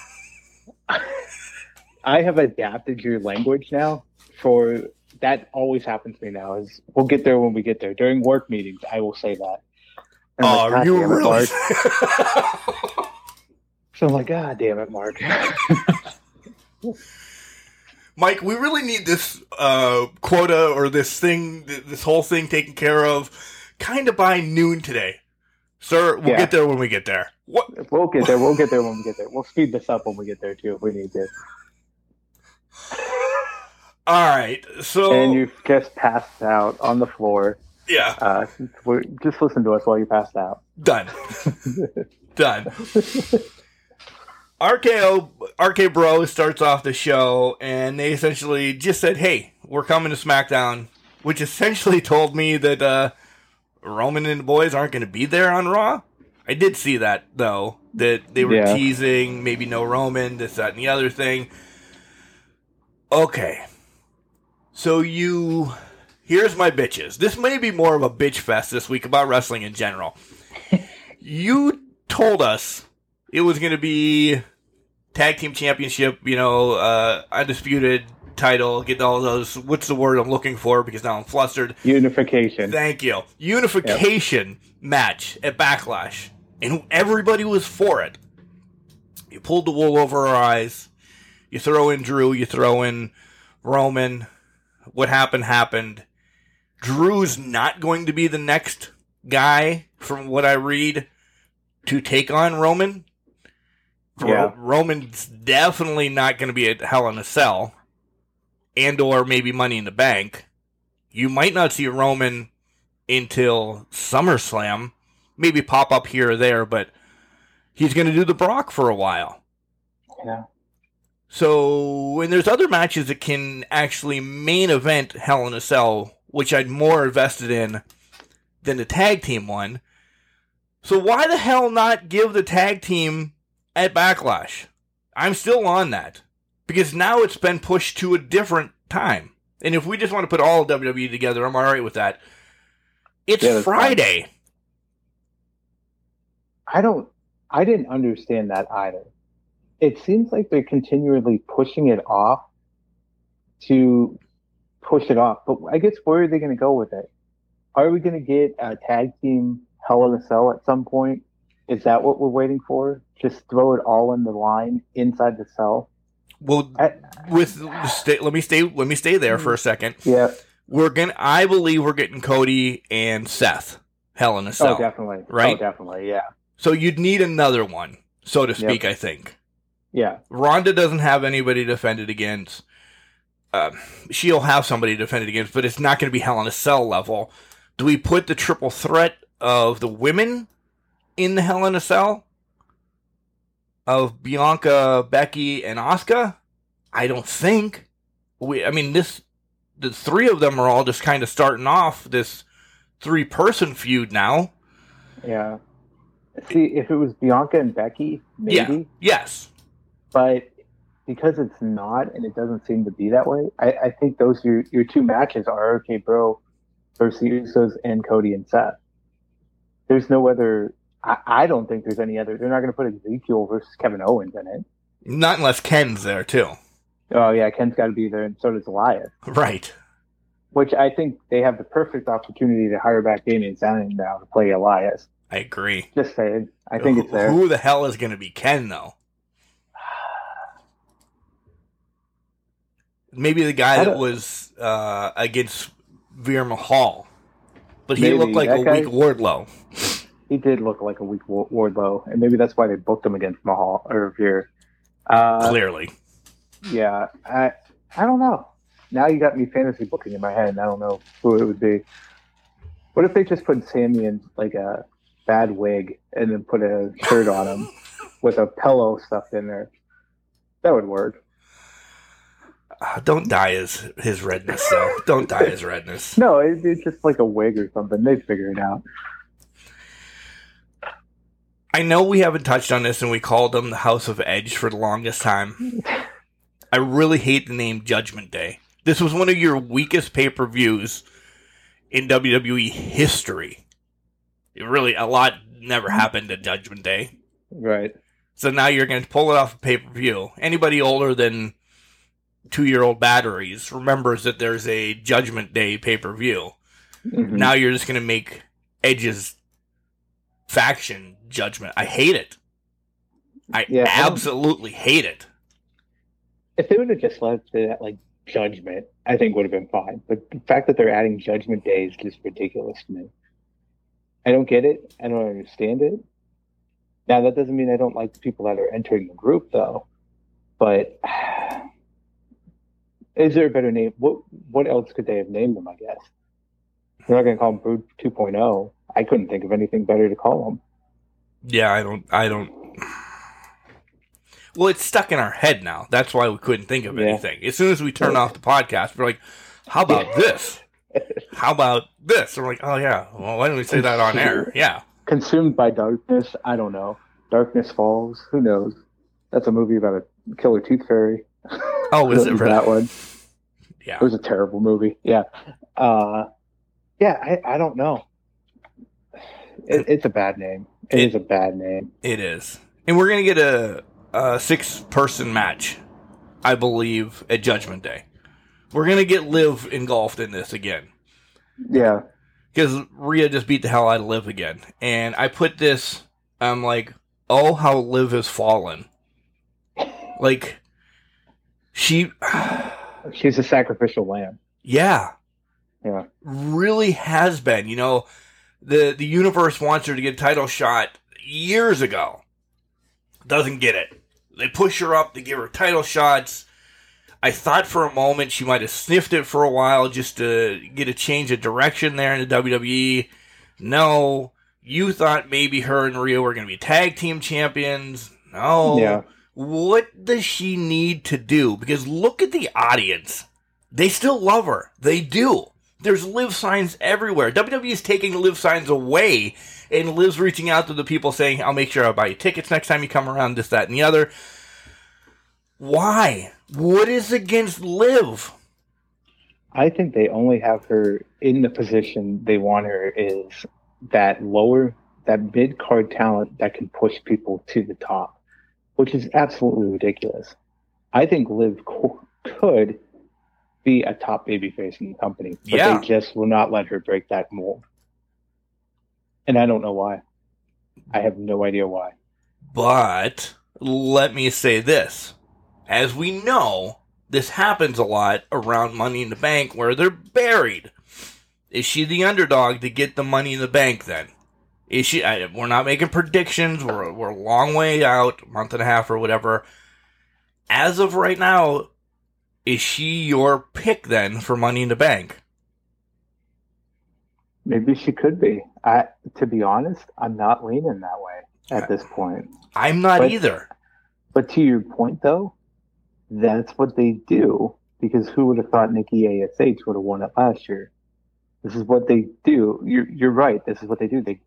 I have adapted your language now for that always happens to me now is we'll get there when we get there. During work meetings I will say that. And Oh, like, you really? Mark." So I'm like, God damn it, Mark. Mike, we really need this uh, quota or this thing, this whole thing taken care of, kind of by noon today, sir. We'll Yeah. get there when we get there. What? we'll get there. We'll get there when we get there. We'll speed this up when we get there too if we need to. All right. So And you've just passed out on the floor. yeah, Uh, just listen to us while you passed out. done, done. RKO RK Bro starts off the show, and they essentially just said, "Hey, we're coming to SmackDown," which essentially told me that uh, Roman and the boys aren't going to be there on Raw. I did see that though, that they were Yeah. teasing maybe no Roman, this, that, and the other thing. Okay, so you here's my bitches. This may be more of a bitch fest this week about wrestling in general. you told us it was going to be tag team championship, you know, uh, undisputed title, get all those. What's the word I'm looking for? Because now I'm flustered. Unification. Thank you. Unification match at Backlash, and everybody was for it. You pulled the wool over our eyes. You throw in Drew. You throw in Roman. What happened happened. Drew's not going to be the next guy, from what I read, to take on Roman. Ro- Roman's definitely not going to be at Hell in a Cell, and or maybe Money in the Bank. You might not see Roman until SummerSlam, maybe pop up here or there, but he's going to do the Brock for a while. Yeah. So, and there's other matches that can actually main event Hell in a Cell, which I'd more invested in than the tag team one. So why the hell not give the tag team at Backlash? I'm still on that because now it's been pushed to a different time. And if we just want to put all of WWE together, I'm all right with that. It's Yeah, that's fine. I don't. I didn't understand that either. It seems like they're continually pushing it off to push it off. But I guess where are they going to go with it? Are we going to get a tag team Hell in a Cell at some point? Is that what we're waiting for? Just throw it all in the line inside the cell? Well, I, with stay, let me stay let me stay there for a second. yeah. We're gonna I believe we're getting Cody and Seth Hell in a Cell. Oh, definitely. right? Oh, definitely. Yeah. So you'd need another one, so to speak. I think Yeah. Ronda doesn't have anybody to defend it against. Um, she'll have somebody to defend it against, but it's not going to be Hell in a Cell level. Do we put the triple threat of the women in the Hell in a Cell? Of Bianca, Becky, and Asuka? I don't think. We, I mean, this, the three of them are all just kind of starting off this three person feud now. Yeah. See, if it was Bianca and Becky, maybe. Yeah. Yes. but because it's not and it doesn't seem to be that way, I, I think those your your two matches are okay, Bro versus Usos and Cody and Seth. There's no other. I, I don't think there's any other. They're not going to put Ezekiel versus Kevin Owens in it. Not unless Ken's there too. Oh yeah, Ken's got to be there, and so does Elias. Right. Which I think they have the perfect opportunity to hire back Damien Sandow now to play Elias. I agree. Just saying, I think it's there. Who the hell is going to be Ken though? Maybe the guy that was uh, against Veer Mahal, but he Maybe. looked like That a guy- weak Wardlow. He did look like a weak Wardlow, and maybe that's why they booked him against Mahal or Veer. Uh, Clearly, Yeah, I I don't know. Now you got me fantasy booking in my head, and I don't know who it would be. What if they just put Sammy in like a bad wig and then put a shirt on him, with a pillow stuffed in there. That would work. Uh, don't dye his his redness though. don't dye his redness. No, it, it's just like a wig or something. They'd figure it out. I know we haven't touched on this, and we called them the House of Edge for the longest time. I really hate the name Judgment Day. This was one of your weakest pay per views in WWE history. It really, a lot never happened at Judgment Day. Right. So now you're going to pull it off a pay per view. Anybody older than two year old batteries remembers that there's a Judgment Day pay per view. Mhm. Now you're just going to make Edge's faction judgment. I hate it. I Yeah, I absolutely hate it. If they would have just left it at like Judgment, I think would have been fine. But the fact that they're adding Judgment Day is just ridiculous to me. I don't get it. I don't understand it. Now that doesn't mean I don't like the people that are entering the group, though. But is there a better name? What What else could they have named them? I guess they're not going to call them Brood 2.0. I couldn't think of anything better to call them. Yeah, I don't. I don't. Well, it's stuck in our head now. That's why we couldn't think of Yeah. anything. As soon as we turn off the podcast, we're like, "How about this? How about this?" We're like, "Oh yeah. Well, why didn't we say that on air?" Yeah. Consumed by darkness. I don't know. Darkness Falls. Who knows? That's a movie about a killer tooth fairy. Oh, is it for that one? Yeah. It was a terrible movie. Yeah. Uh, yeah, I, I don't know. It, it's a bad name. It- it is a bad name. It is, and we're gonna get a, a six-person match, I believe, at Judgment Day. We're gonna get Liv engulfed in this again Yeah. because Rhea just beat the hell out of Liv again, and I put this. I'm like, oh, how Liv has fallen. Like, she, She's a sacrificial lamb. yeah, Yeah. really has been. You know, the the universe wants her to get a title shot years ago. Doesn't get it. They push her up. They give her title shots. I thought for a moment she might have sniffed it for a while just to get a change of direction there in the WWE. No, you thought maybe her and Rhea were going to be tag team champions. No. Yeah. What does she need to do? Because look at the audience. They still love her. They do. There's Liv signs everywhere. WWE is taking Liv signs away, and Liv's reaching out to the people saying, I'll make sure I'll buy you tickets next time you come around, this, that, and the other. Why? What is against Liv? I think they only have her in the position they want her is that lower, that mid card talent that can push people to the top, which is absolutely ridiculous. I think Liv co- could be a top babyface in the company, but Yeah. they just will not let her break that mold. And I don't know why. I have no idea why. But let me say this. As we know, this happens a lot around Money in the Bank where they're buried. Is she the underdog to get the Money in the Bank then? Is she? I, we're not making predictions. We're, we're a long way out, month and a half or whatever. As of right now, is she your pick then for Money in the Bank? Maybe she could be. I, to be honest, I'm not leaning that way at this point. I'm not But- either. But to your point, though, that's what they do because who would have thought Nikki ASH would have won it last year? This is what they do. You're, you're right. This is what they do. They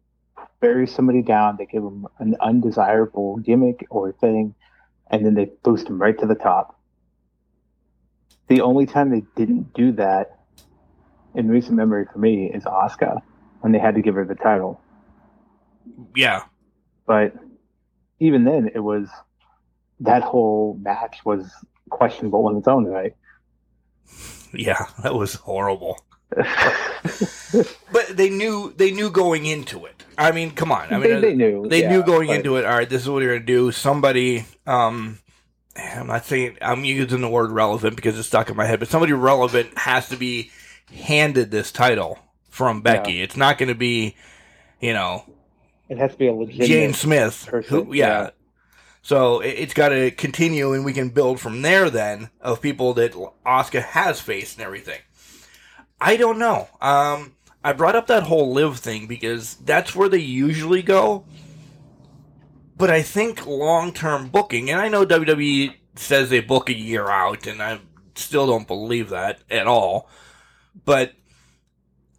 bury somebody down, they give them an undesirable gimmick or thing, and then they boost them right to the top. The only time they didn't do that in recent memory for me is Asuka when they had to give her the title. Yeah. But even then, it was that whole match was questionable in its own right. Yeah. That was horrible. But they knew they knew going into it. I mean, come on. I mean, they, they knew. They yeah, knew going but- into it. All right, this is what you're gonna do. Somebody, um, I'm not saying I'm using the word relevant because it's stuck in my head, but somebody relevant has to be handed this title from Becky. It's not going to be, you know, It has to be a legitimate. Jane Smith. Who, yeah. yeah. So it, it's got to continue, and we can build from there. Then of people that Asuka has faced and everything. I don't know. Um, I brought up that whole Liv thing because that's where they usually go. but I think long term booking, and I know WWE says they book a year out, and I still don't believe that at all. But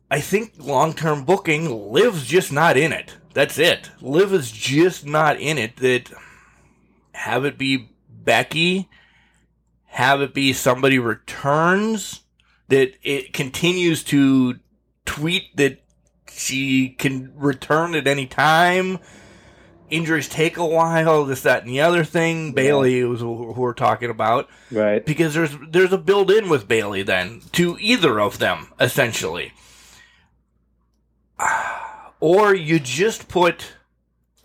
I think long term booking, Liv's just not in it. That's it. Liv is just not in it. That have it be Becky, have it be somebody returns, that it continues to tweet that she can return at any time. Injuries take a while, this, that, and the other thing. Bayley was who we're talking about Right. because there's there's a build in with Bayley then to either of them essentially, or you just put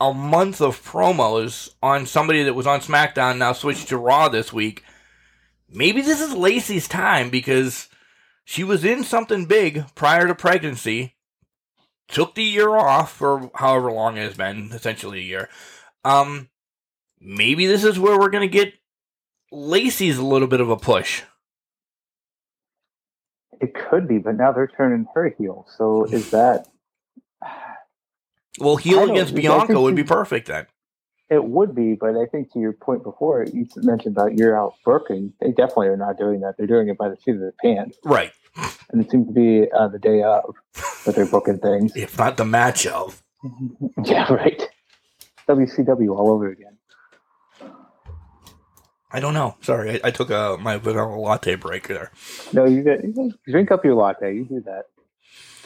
a month of promos on somebody that was on SmackDown now switched to Raw this week. Maybe this is Lacey's time because she was in something big prior to pregnancy, took the year off for however long it has been, essentially a year. Um, maybe this is where we're gonna get Lacey's a little bit of a push. It could be, but now they're turning her heel. So is that? Well, heel against Bianca would be perfect then. It would be, but I think to your point before, you mentioned about you're out booking. They definitely are not doing that. They're doing it by the seat of their pants, Right. and it seems to be uh, the day of that they're booking things. If not the match of. Yeah, right. WCW all over again. I don't know. Sorry, I, I took a my vanilla latte break there. No, you get you drink up your latte. You do that.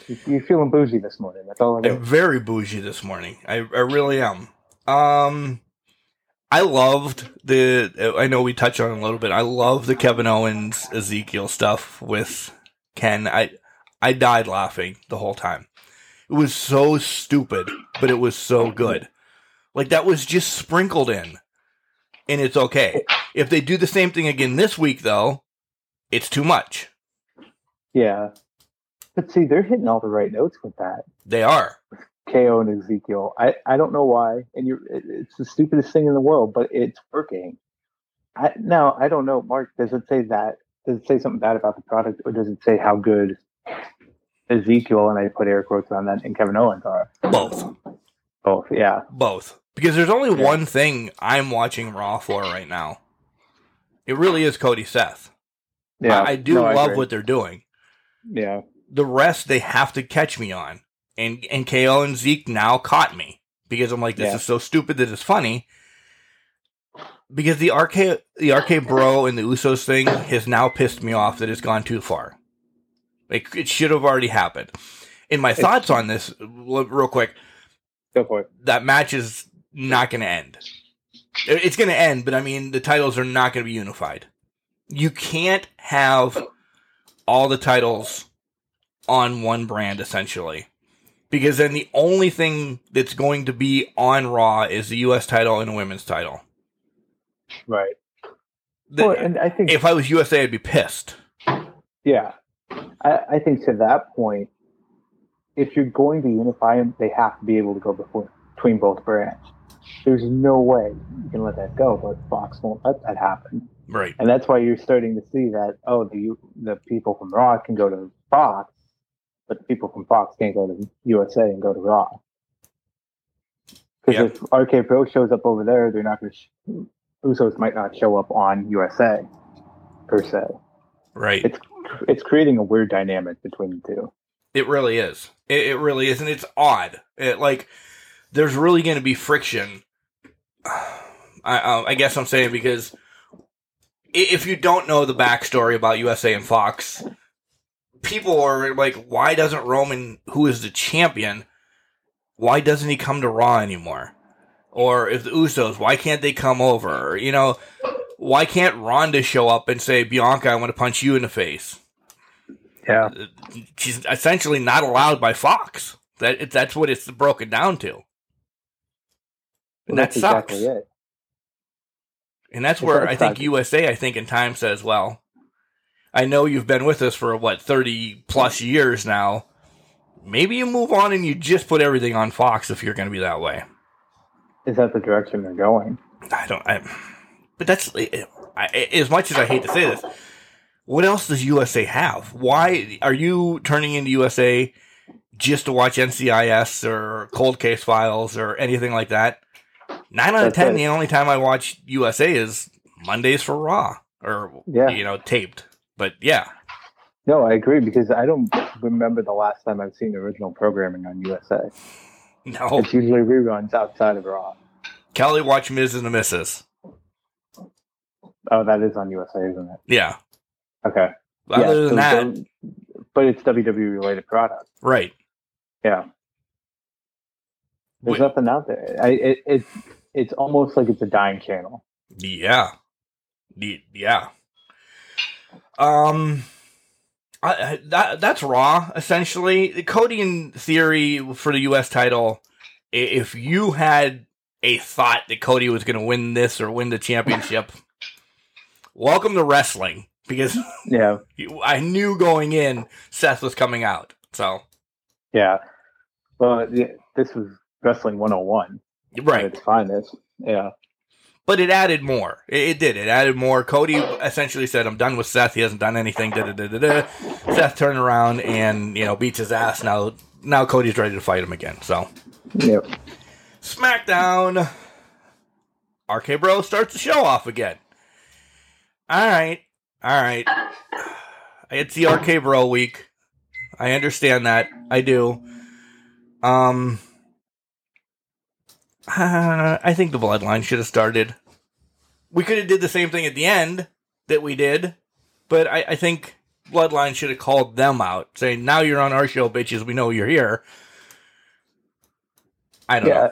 You- You're feeling bougie this morning. That's all it I'm very bougie this morning. I, I really am. Um, I loved the. I know we touched on it a little bit. I love the Kevin Owens Ezekiel stuff with Ken. I I died laughing the whole time. It was so stupid, but it was so good. Like that was just sprinkled in, and it's okay. If they do the same thing again this week, though, it's too much. Yeah. But see, they're hitting all the right notes with that. They are. KO and Ezekiel. I, I don't know why, and you're it- it's the stupidest thing in the world, but it's working. I now I don't know, Mark. Does it say that? Does it say something bad about the product, or does it say how good Ezekiel and I put air quotes on that and Kevin Owens are? Both. Both, yeah, Both. Because there's only Yeah. one thing I'm watching Raw for right now. It really is Cody Seth. yeah. I, I do No, love agree. what they're doing. Yeah, The rest they have to catch me on. And and KO and Zeke now caught me. Because I'm like, this Yeah. is so stupid that it's funny. Because the RK the RK Bro and the Usos thing has now pissed me off that it's gone too far. Like it should have already happened. And my thoughts on this, real quick, go for it. that match is not going to end. It's going to end, but I mean, the titles are not going to be unified. You can't have all the titles on one brand, essentially. Because then the only thing that's going to be on Raw is the U.S. title and a women's title. Right. The- well, and I think if I was USA, I'd be pissed. Yeah, I, I think to that point, if you're going to unify them, they have to be able to go before, between both brands. There's no way you can let that go, but Fox won't let that happen, Right. and that's why you're starting to see that. Oh, the the people from Raw can go to Fox, but the people from Fox can't go to USA and go to Raw. Because Yep. if RK Bro shows up over there, they're not going to. Sh- Usos might not show up on USA per se. Right. It's it's creating a weird dynamic between the two. It really is. It, it really is, and it's odd. It, like, there's really going to be friction. I, uh, I guess I'm saying because if you don't know the backstory about USA and Fox, people are like, why doesn't Roman, who is the champion, why doesn't he come to Raw anymore? Or if the Usos, why can't they come over? Or, you know, why can't Ronda show up and say, Bianca, I want to punch you in the face? Yeah. she's essentially not allowed by Fox. That that's what it's broken down to, and that that's sucks. exactly it. And that's where I think. USA, I think in time says, well, I know you've been with us for what thirty plus years now. Maybe you move on and you just put everything on Fox if you're going to be that way. Is that the direction they're going? I don't. I, but that's I, as much as I hate to say this. What else does USA have? Why are you turning into USA just to watch NCIS or Cold Case Files or anything like that? Nine out of That's ten. it. The only time I watch USA is Mondays for Raw, or Yeah. you know, taped. But yeah, No, I agree because I don't remember the last time I've seen original programming on USA. no. It's usually reruns outside of Raw. Kelly watch Miz and the Misses. Oh, that is on USA, isn't it? Yeah. Okay. Other Yeah, than so that, but it's WWE related product. right. Yeah. There's Wait, nothing out there. I, it, it's it's almost like it's a dying channel. Yeah. Yeah. Um I, that that's raw essentially. Cody in theory for the US title if you had a thought that Cody was going to win this or win the championship welcome to wrestling because Yeah. I knew going in Seth was coming out. So, Yeah. Well, this was wrestling 101 right. its finest. Yeah. But it added more. It, it did. It added more. Cody essentially said, "I'm done with Seth. He hasn't done anything." Da, da, da. Seth turned around and you know beats his ass. Now, now Cody's ready to fight him again. So, Yep. SmackDown. RK Bro starts the show off again. All right, all right. It's the RK Bro week. I understand that. I do. Um, I think the Bloodline should have started. We could have did the same thing at the end that we did, but I, I think Bloodline should have called them out, saying, "Now you're on our show, bitches. We know you're here." I don't Yeah. know.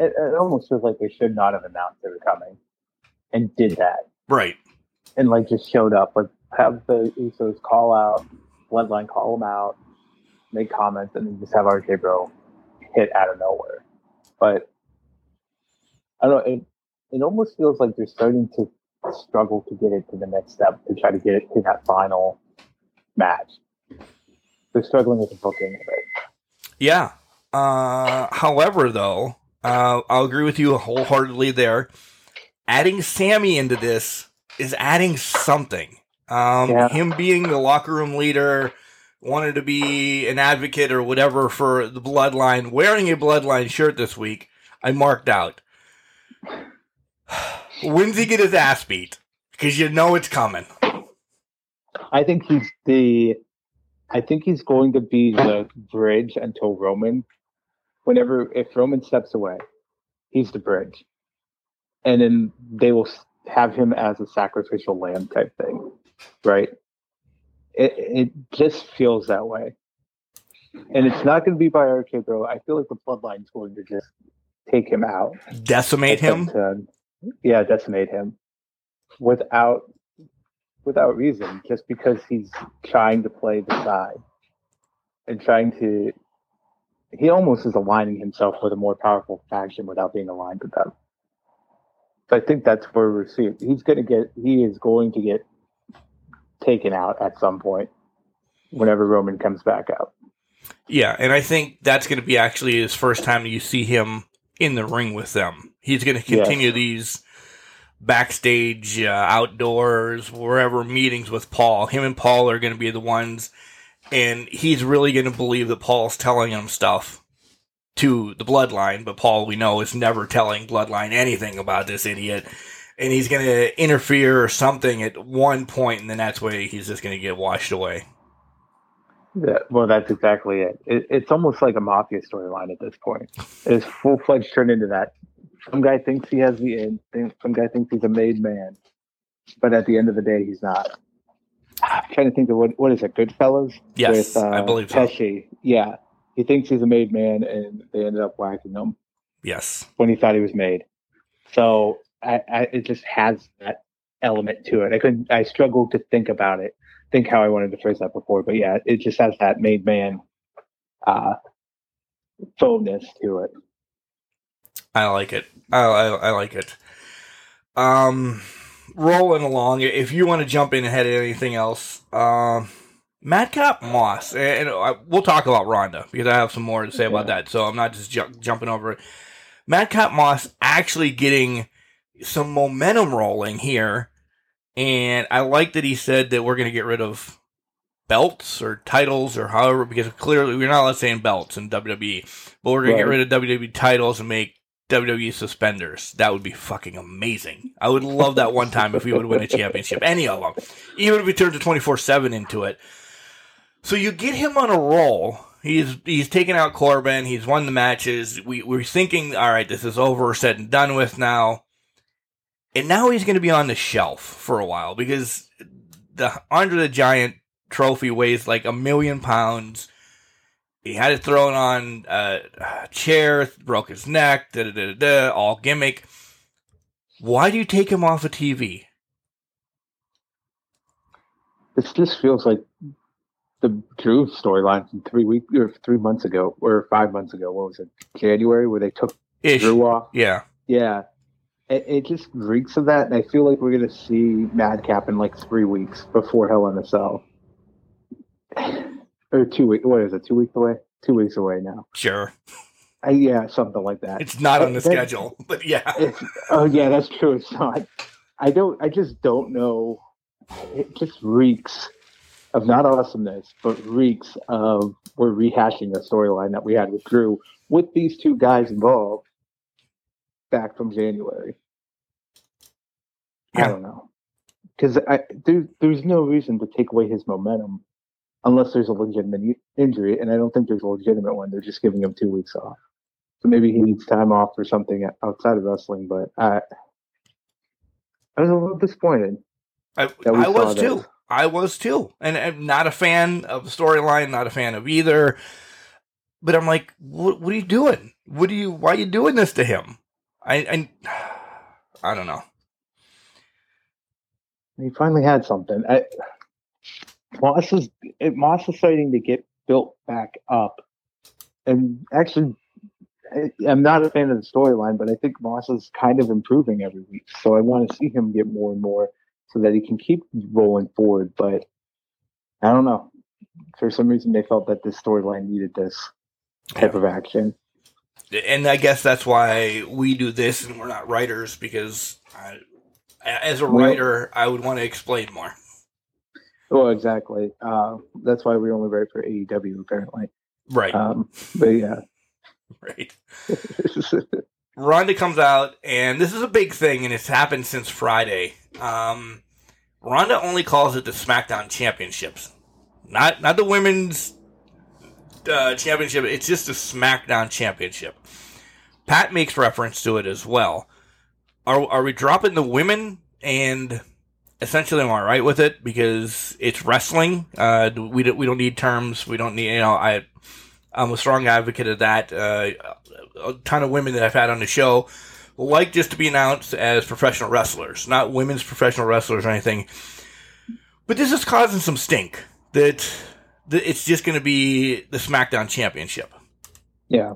It, it almost feels like they should not have announced they were coming and did that Right. and like just showed up. Like have the Usos call out, Bloodline call them out, make comments, and then just have RK Bro hit out of nowhere. But I don't know. It, it almost feels like they're starting to struggle to get it to the next step to try to get it to that final match. They're struggling with the booking of it. Yeah. Uh, however, though, uh, I'll agree with you wholeheartedly there. Adding Sammy into this is adding something. Um, Yeah. Him being the locker room leader, wanted to be an advocate or whatever for the bloodline, wearing a bloodline shirt this week, I marked out. When's he get his ass beat? Because you know it's coming. I think he's the. I think he's going to be the bridge until Roman. Whenever if Roman steps away, he's the bridge, and then they will have him as a sacrificial lamb type thing, right? It it just feels that way, and it's not going to be by RK Bro. I feel like the Bloodline's going to just take him out, Decimate him. to, yeah, decimate him without without reason, just because he's trying to play the side and trying to. He almost is aligning himself with a more powerful faction without being aligned with them. So I think that's where we're seeing. He's going to get. He is going to get taken out at some point whenever Roman comes back out. Yeah, and I think that's going to be actually his first time you see him in the ring with them. He's going to continue these backstage, uh, outdoors, wherever meetings with Paul. Him and Paul are going to be the ones, and he's really going to believe that Paul's telling him stuff to the bloodline, but Paul, we know, is never telling bloodline anything about this idiot. And he's going to interfere or something at one point, and then that's where he's just going to get washed away. Yeah, well, that's exactly it. it it's almost like a mafia storyline at this point. It's full fledged turned into that. Some guy thinks he has the think- Some guy thinks he's a made man, but at the end of the day, he's not. I'm trying to think of what what is it? Goodfellas. Yes, with, uh, I believe so. Pesci. Yeah, he thinks he's a made man, and they ended up whacking him Yes. when he thought he was made. So I, I, it just has that element to it. I couldn't. I struggled to think about it, think how I wanted to phrase that before. But yeah, it just has that made man uh, fullness to it. I like it. I, I, I like it. Um, rolling along. If you want to jump in ahead of anything else, um, Madcap Moss, and, and I, we'll talk about Ronda because I have some more to say about that. So I'm not just ju- jumping over it. Madcap Moss actually getting some momentum rolling here, and I like that he said that we're going to get rid of belts or titles or however because clearly we're not saying belts in WWE, but we're going to get rid of WWE titles and make WWE suspenders. That would be fucking amazing. I would love that one time if we would win a championship. Any of them. Even if we turned to 24 7 into it. So you get him on a roll. He's he's taken out Corbin. He's won the matches. We we're thinking, all right, this is over, said and done with now. And now he's going to be on the shelf for a while because the Andre the Giant trophy weighs like a million pounds. He had it thrown on a chair, broke his neck, da da da da, all gimmick. Why do you take him off of TV? This just feels like the Drew storyline from three weeks or three months ago or five months ago. What was it? January where they took Ish. Drew off. Yeah. Yeah. It, it just reeks of that, and I feel like we're gonna see Madcap in like three weeks before Hell in a Cell, or two weeks. What is it? Two weeks away? Two weeks away now. Sure. I, yeah, something like that. It's not on the That- schedule, but yeah. Oh yeah, that's true. It's not. I don't. I just don't know. It just reeks of not awesomeness, but reeks of we're rehashing a storyline that we had with Drew with these two guys involved back from January. I don't know because there, there's no reason to take away his momentum unless there's a legitimate injury, and I don't think there's a legitimate one. They're just giving him two weeks off. So maybe he needs time off or something outside of wrestling. But I, I was a little disappointed. I, I was too. I was too. And I'm not a fan of the storyline, not a fan of either. But I'm like, what, what are you doing? What are you, why are you doing this to him? I, I, I don't know. He finally had something. I, Moss is it, Moss is starting to get built back up, and actually, I, I'm not a fan of the storyline, but I think Moss is kind of improving every week. So I want to see him get more and more so that he can keep rolling forward. But I don't know. For some reason, they felt that this storyline needed this type of action. And I guess that's why we do this and we're not writers because I, as a writer, I would want to explain more. Well, exactly. Uh, that's why we only write for AEW, apparently. Right. Um, but yeah. right. Ronda comes out, and this is a big thing, and it's happened since Friday. Um, Ronda only calls it the SmackDown Championships, not not the women's uh, championship. It's just a SmackDown Championship. Pat makes reference to it as well. Are are we dropping the women and? Essentially, I'm all right with it because it's wrestling. Uh, we don't we don't need terms. We don't need you know. I I'm a strong advocate of that. Uh, a ton of women that I've had on the show like just to be announced as professional wrestlers, not women's professional wrestlers or anything. But this is causing some stink that, that it's just going to be the SmackDown Championship. yeah.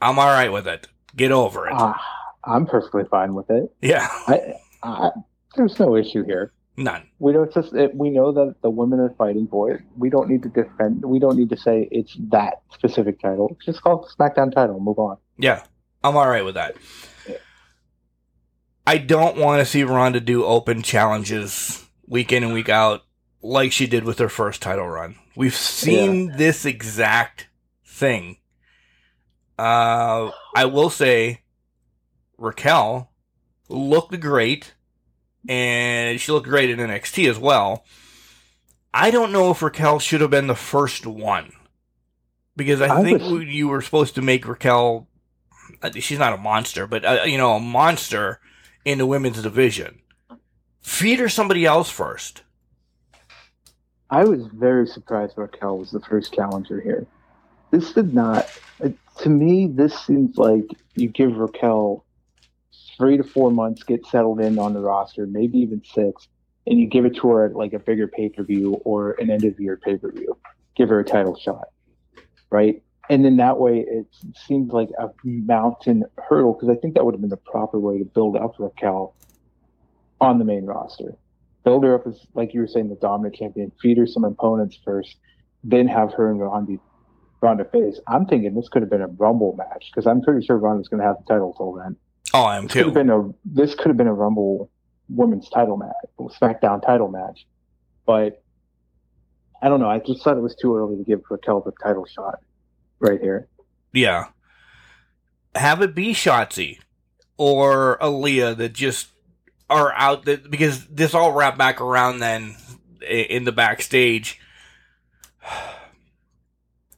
I'm all right with it. Get over it. Ah, I'm perfectly fine with it. yeah, I, I, there's no issue here. none. We don't just it, we know that the women are fighting for it. We don't need to defend. We don't need to say it's that specific title. Just call it SmackDown title. Move on. Yeah, I'm all right with that. I don't want to see Ronda do open challenges week in and week out like she did with her first title run. We've seen this exact thing. Uh, I will say Raquel looked great, and she looked great in NXT as well. I don't know if Raquel should have been the first one because I, I think was- you were supposed to make Raquel. uh, She's not a monster, but uh, you know, a monster in the women's division. Feed her somebody else first. I was very surprised Raquel was the first challenger here. This did not. To me, this seems like you give Raquel three to four months, get settled in on the roster, maybe even six, and you give it to her at like a bigger pay per view or an end of year pay per view. Give her a title shot, right? And then that way, it seems like a mountain hurdle because I think that would have been the proper way to build up Raquel on the main roster build her up as like you were saying the dominant champion feed her some opponents first then have her and Ronda, Ronda face i'm thinking this could have been a rumble match because i'm pretty sure Ronda's going to have the title till then Oh, I am this could have too. been a this could have been a rumble women's title match smackdown title match but i don't know i just thought it was too early to give raquel the title shot right here Yeah. Have it be Shotzi. or Aaliyah that just are out that because this all wrapped back around then in the backstage.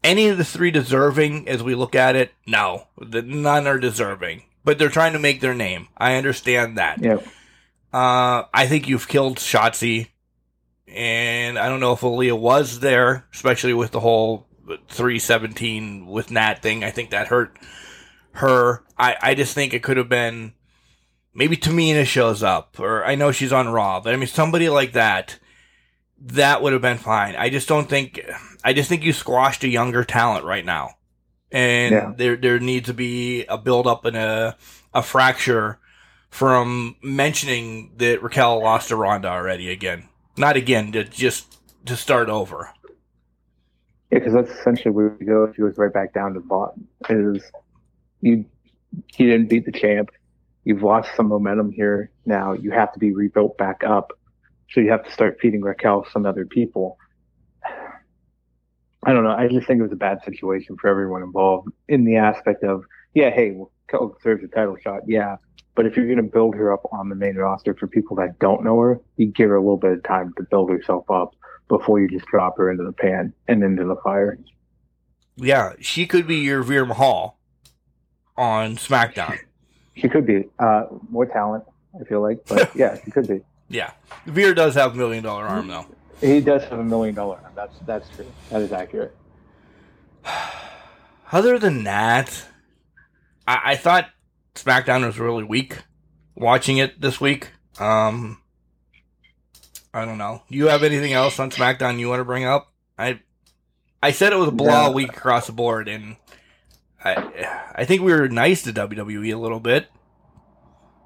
Any of the three deserving as we look at it? No, the, none are deserving, but they're trying to make their name. I understand that. Yeah. Uh, I think you've killed Shotzi, and I don't know if Aaliyah was there, especially with the whole 317 with Nat thing. I think that hurt her. I, I just think it could have been maybe Tamina shows up, or I know she's on Raw, but I mean somebody like that. That would have been fine. I just don't think. I just think you squashed a younger talent right now, and Yeah. there there needs to be a build up and a a fracture from mentioning that Raquel lost to Ronda already again. Not again, to just to start over. Yeah, because that's essentially where we go. if She goes right back down to the bottom. Is you he didn't beat the champ. You've lost some momentum here. Now you have to be rebuilt back up. So you have to start feeding Raquel some other people. I don't know. I just think it was a bad situation for everyone involved in the aspect of, yeah, hey, Raquel deserves a title shot. Yeah. But if you're going to build her up on the main roster for people that don't know her, you give her a little bit of time to build herself up before you just drop her into the pan and into the fire. Yeah, she could be your Veer Mahaan on SmackDown. She could be uh, more talent, I feel like, but yeah, she could be. Yeah, Veer does have a million dollar arm though. He does have a million dollar. arm. That's that's true. That is accurate. Other than that, I, I thought SmackDown was really weak. Watching it this week, um, I don't know. Do you have anything else on SmackDown you want to bring up? I I said it was a blowout No. week across the board, and I I think we were nice to WWE a little bit.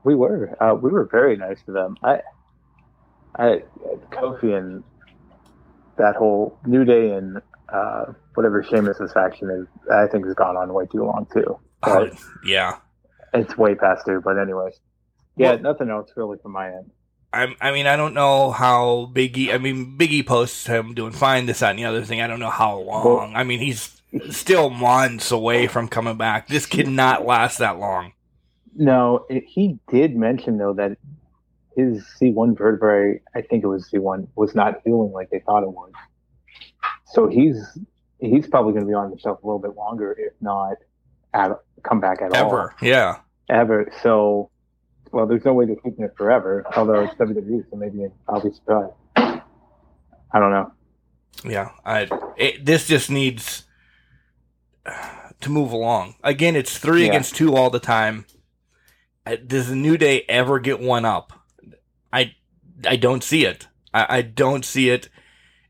We were uh, we were very nice to them. I I Kofi and that whole New Day and uh, whatever Sheamus's faction is, I think has gone on way too long too. But yeah, it's way past due. But anyways, yeah, Well- nothing else really from my end. I, I mean, I don't know how Biggie. I mean, Biggie posts him doing fine, this, that, and the other thing. I don't know how long. I mean, he's still months away from coming back. This cannot last that long. No, it, he did mention though that his C1 vertebrae, I think it was C1, was not healing like they thought it was. So he's he's probably going to be on the shelf a little bit longer, if not at come back at all Ever, yeah. ever. So, well, there's no way they're keeping it forever. Although it's WWE, so maybe I'll be surprised. I don't know. Yeah, I it, this just needs to move along. Again, it's three Yeah. against two all the time. Uh, Does the New Day ever get one up? I I don't see it. I, I don't see it.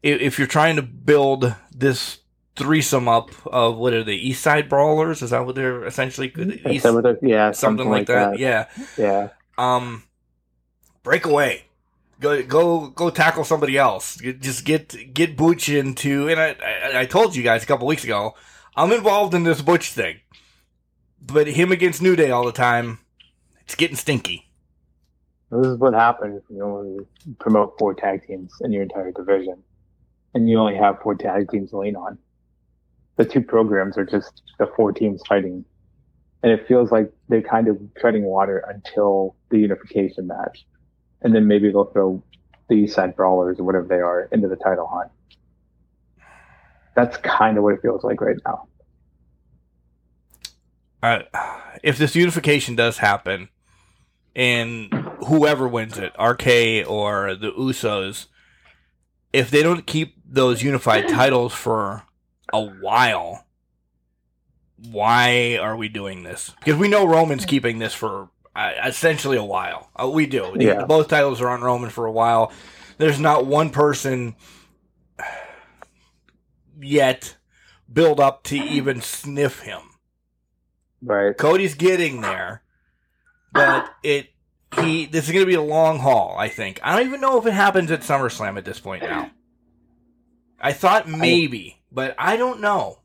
If, if you're trying to build this threesome up of what are the East Side Brawlers? Is that what they're essentially? East, that what they're- yeah, something, like that. Yeah. Yeah. Um, break away. Go go go tackle somebody else. Just get get Butch into. And I, I I told you guys a couple weeks ago, I'm involved in this Butch thing, but him against New Day all the time, it's getting stinky. This is what happens when you only promote four tag teams in your entire division, and you only have four tag teams to lean on. The two programs are just the four teams fighting, and it feels like they're kind of treading water until the unification match, and then maybe they'll throw the Side Brawlers or whatever they are into the title hunt. That's kind of what it feels like right now. Uh, if this unification does happen, and whoever wins it, RK or the Usos, if they don't keep those unified titles for a while, why are we doing this? Because we know Roman's keeping this for uh, essentially a while. Uh, we do. Yeah. both titles are on Roman for a while. There's not one person yet build up to even sniff him. Right. Cody's getting there, but it he this is going to be a long haul. I think. I don't even know if it happens at SummerSlam at this point now. I thought maybe, but I don't know.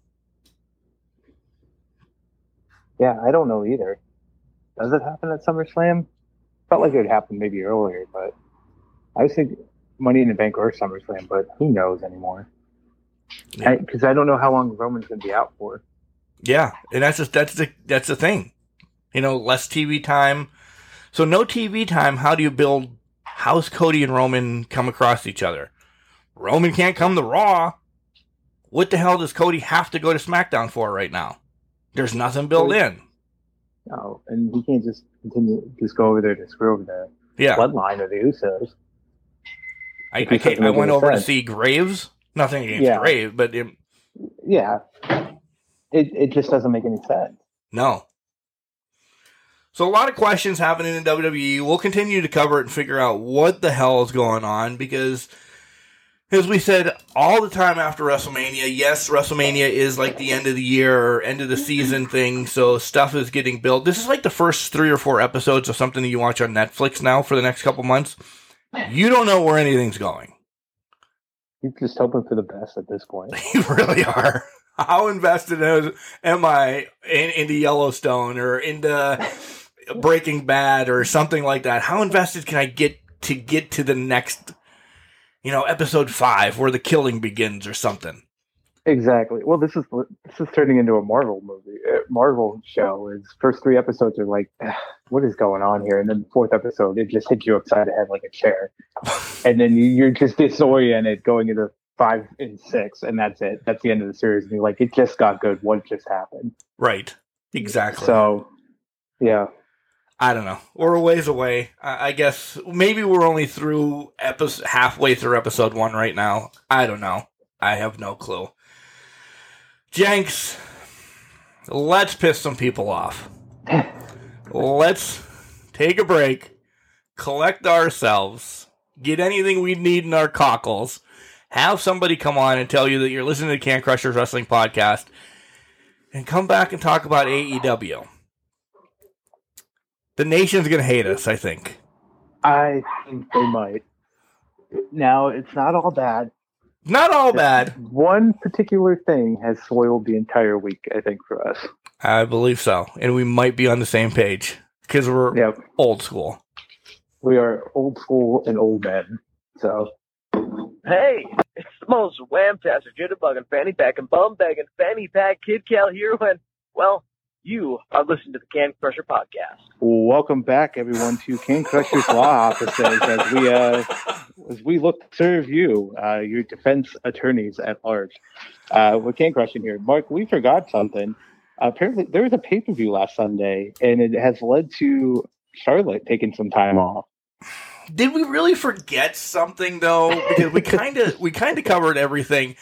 Yeah, I don't know either. Does it happen at SummerSlam? Felt like it would happen maybe earlier, but I was thinking Money in the Bank or SummerSlam, but who knows anymore? Yeah. Because I, don't know how long Roman's going to be out for. Yeah, and that's just that's the that's the thing. You know, less TV time. So no TV time. How do you build? How's Cody and Roman come across each other? Roman can't come to Raw. What the hell does Cody have to go to SmackDown for right now? There's nothing built in. No, and he can't just continue just go over there to screw over the Yeah, bloodline of the Usos. I, I, just came, doesn't I went over to see Graves. Nothing against Yeah. Graves, but it, Yeah, it it just doesn't make any sense. No. So a lot of questions happening in WWE. We'll continue to cover it and figure out what the hell is going on because as we said all the time after WrestleMania, yes, WrestleMania is like the end of the year end of the season thing, so stuff is getting built. This is like the first 3 or 4 episodes of something that you watch on Netflix now for the next couple months. You don't know where anything's going. You're just hoping for the best at this point. You really are. How invested am I in, into Yellowstone or into Breaking Bad or something like that? How invested can I get to get to the next, you know, episode five where the killing begins or something? Exactly. Well, this is this is turning into a Marvel movie, uh, Marvel show. Its first three episodes are like, what is going on here? And then the fourth episode, it just hits you upside the head like a chair, and then you- you're just disoriented going into five and six, and that's it. That's the end of the series. And you're like, it just got good. What just happened? Right. Exactly. So, yeah, I don't know. We're a ways away. I, I guess maybe we're only through episode halfway through episode one right now. I don't know. I have no clue. Jenks, let's piss some people off. let's take a break, collect ourselves, get anything we need in our cockles, have somebody come on and tell you that you're listening to the Can Crushers Wrestling Podcast, and come back and talk about AEW. The nation's gonna hate us, I think. I think they might. Now, it's not all bad. Not all bad. One particular thing has soiled the entire week. I think for us. I believe so. And we might be on the same page because we're Yep. old school. we are old school and old men. So Hey, it's the most wham-tastic, jitterbugging, fanny pack and bum bagging, fanny pack kid Cal here when, well, you are listening to the Can Crusher podcast. welcome back, everyone, to Can Crusher's Law Offices as we uh, as we look to serve you, uh, your defense attorneys at large. Uh, we're King Crushing here, Mark. We forgot something. apparently, there was a pay per view last Sunday, and it has led to Charlotte taking some time off. Did we really forget something though? Because we kind of we kind of covered everything.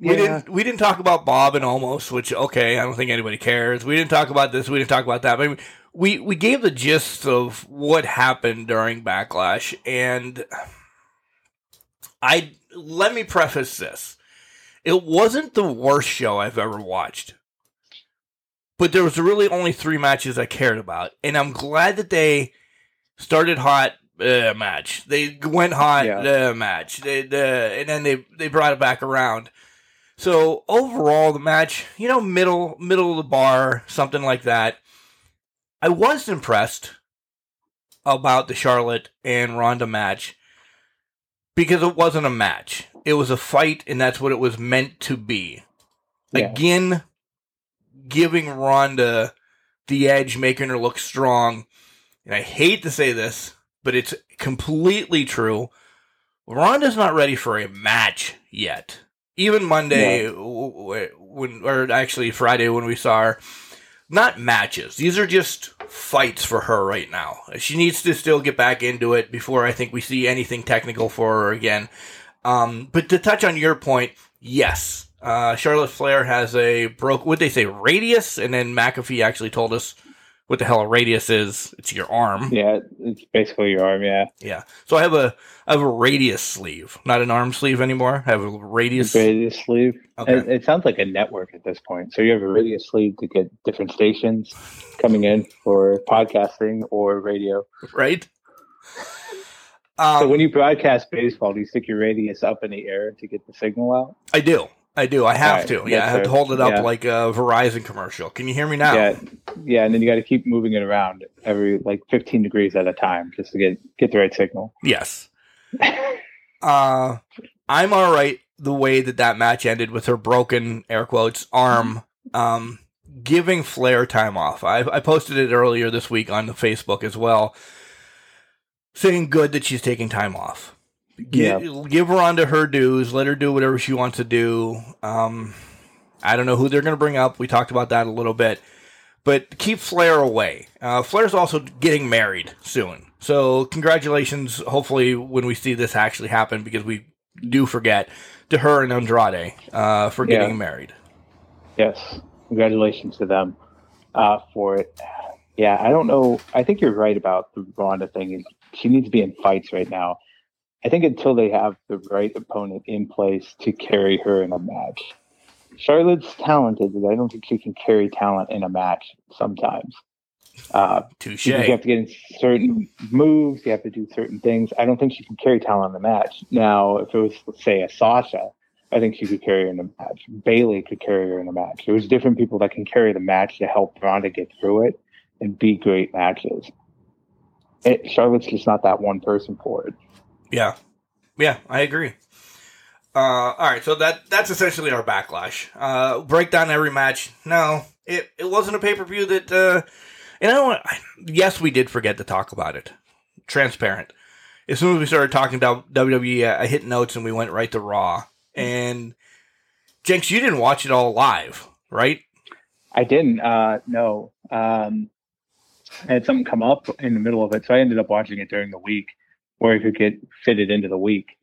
We Yeah. didn't we didn't talk about Bob and Omos, which okay, I don't think anybody cares. We didn't talk about this. We didn't talk about that. But we we gave the gist of what happened during Backlash, and I let me preface this: it wasn't the worst show I've ever watched, but there was really only three matches I cared about, and I'm glad that they started hot. Uh, match. They went hot. Yeah. Uh, match. They, uh, and then they they brought it back around. So overall, the match, you know, middle middle of the bar, something like that. I was impressed about the Charlotte and Ronda match because it wasn't a match; it was a fight, and that's what it was meant to be. Yeah. Again, giving Ronda the edge, making her look strong. And I hate to say this, but it's completely true. Ronda's not ready for a match yet. Even Monday, w- when or actually Friday when we saw her, not matches. These are just fights for her right now. She needs to still get back into it before I think we see anything technical for her again. Um, but to touch on your point, yes, uh, Charlotte Flair has a broke. What they say, radius, and then McAfee actually told us what the hell a radius is. It's your arm. Yeah, it's basically your arm. Yeah, Yeah. So I have a I have a radius sleeve, not an arm sleeve anymore. I have a radius. radius sleeve. Okay. It, it sounds like a network at this point. So you have a radius sleeve to get different stations coming in for podcasting or radio. right? So Um, when you broadcast baseball, do you stick your radius up in the air to get the signal out? I do. I do. I have Right. to. Yeah, I have to hold it up Yeah. like a Verizon commercial. Can you hear me now? Yeah, yeah, and then you got to keep moving it around every like 15 degrees at a time just to get get the right signal. Yes. Uh, I'm all right the way that that match ended with her broken air quotes arm. Um, giving Flair time off. I, I posted it earlier this week on the Facebook as well, saying good that she's taking time off. Give, Yeah. give her on to her dues. Let her do whatever she wants to do. Um, I don't know who they're going to bring up. We talked about that a little bit, but keep Flair away. Uh, Flair's also getting married soon, so congratulations. Hopefully, when we see this actually happen, because we do forget to her and Andrade uh, for Yeah. getting married. Yes, congratulations to them uh, for it. Yeah, I don't know. I think you're right about the Ronda thing. She needs to be in fights right now. I think until they have the right opponent in place to carry her in a match. Charlotte's talented, but I don't think she can carry talent in a match sometimes. Uh, Touche. you have to get in certain moves, you have to do certain things. I don't think she can carry talent in a match. Now, if it was, let's say, a Sasha, I think she could carry her in a match. Bayley could carry her in a match. There's different people that can carry the match to help Ronda get through it and be great matches. It, Charlotte's just not that one person for it. Yeah, yeah, I agree. Uh, all right, so that that's essentially our backlash. Uh, break down every match. No, it it wasn't a pay per view that. Uh, and I don't. Yes, we did forget to talk about it. Transparent. As soon as we started talking about WWE, I hit notes and we went right to Raw. And Jenks, you didn't watch it all live, right? I didn't. Uh, no. Um, I had something come up in the middle of it, so I ended up watching it during the week, where I could get fitted into the week.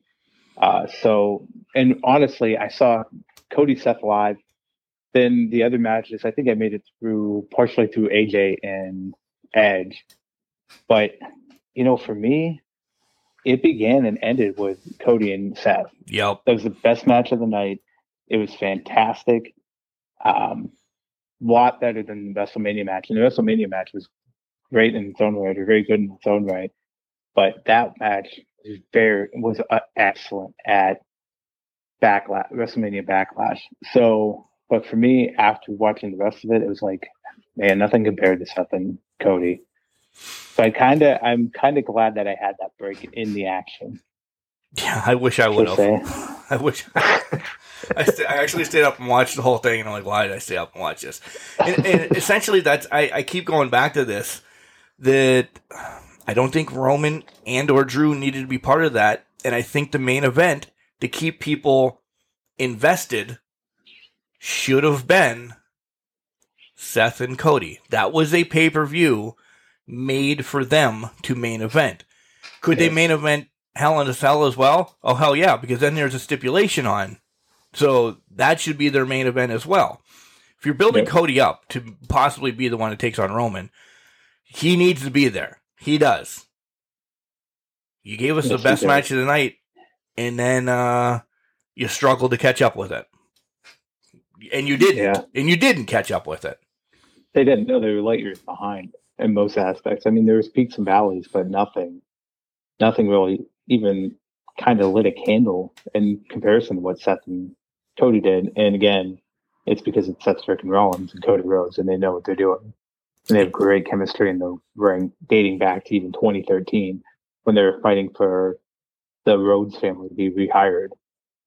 Uh, so, and honestly, I saw Cody Seth live. Then the other matches, I think I made it through partially through AJ and Edge, but you know, for me, it began and ended with Cody and Seth. Yep. That was the best match of the night. It was fantastic. Um, lot better than the WrestleMania match. And the WrestleMania match was great in its own right, or very good in its own right. But that match was very was uh, excellent at backlash WrestleMania Backlash. So, but for me, after watching the rest of it, it was like, man, nothing compared to Seth and Cody. So I kind of, I'm kind of glad that I had that break in the action. Yeah, I wish I would have. I wish. I, st- I actually stayed up and watched the whole thing, and I'm like, why did I stay up and watch this? And, and essentially, that's I, I keep going back to this that I don't think Roman and or Drew needed to be part of that, and I think the main event to keep people invested should have been Seth and Cody. That was a pay per view made for them to main event. Could they main event Hell in a Cell as well? Oh hell yeah, because then there's a stipulation on. So that should be their main event as well. If you're building Yeah. Cody up to possibly be the one that takes on Roman, he needs to be there. He does. You gave us Yes, the best match of the night, and then uh, you struggled to catch up with it. And you didn't. Yeah. And you didn't catch up with it. They didn't know they were light years behind in most aspects. I mean, there was peaks and valleys, but nothing, nothing really even kind of lit a candle in comparison to what Seth and Cody did. And again, it's because it's Seth freaking Rollins and Cody Rhodes, and they know what they're doing. They have great chemistry in the ring, dating back to even 2013 when they were fighting for the Rhodes family to be rehired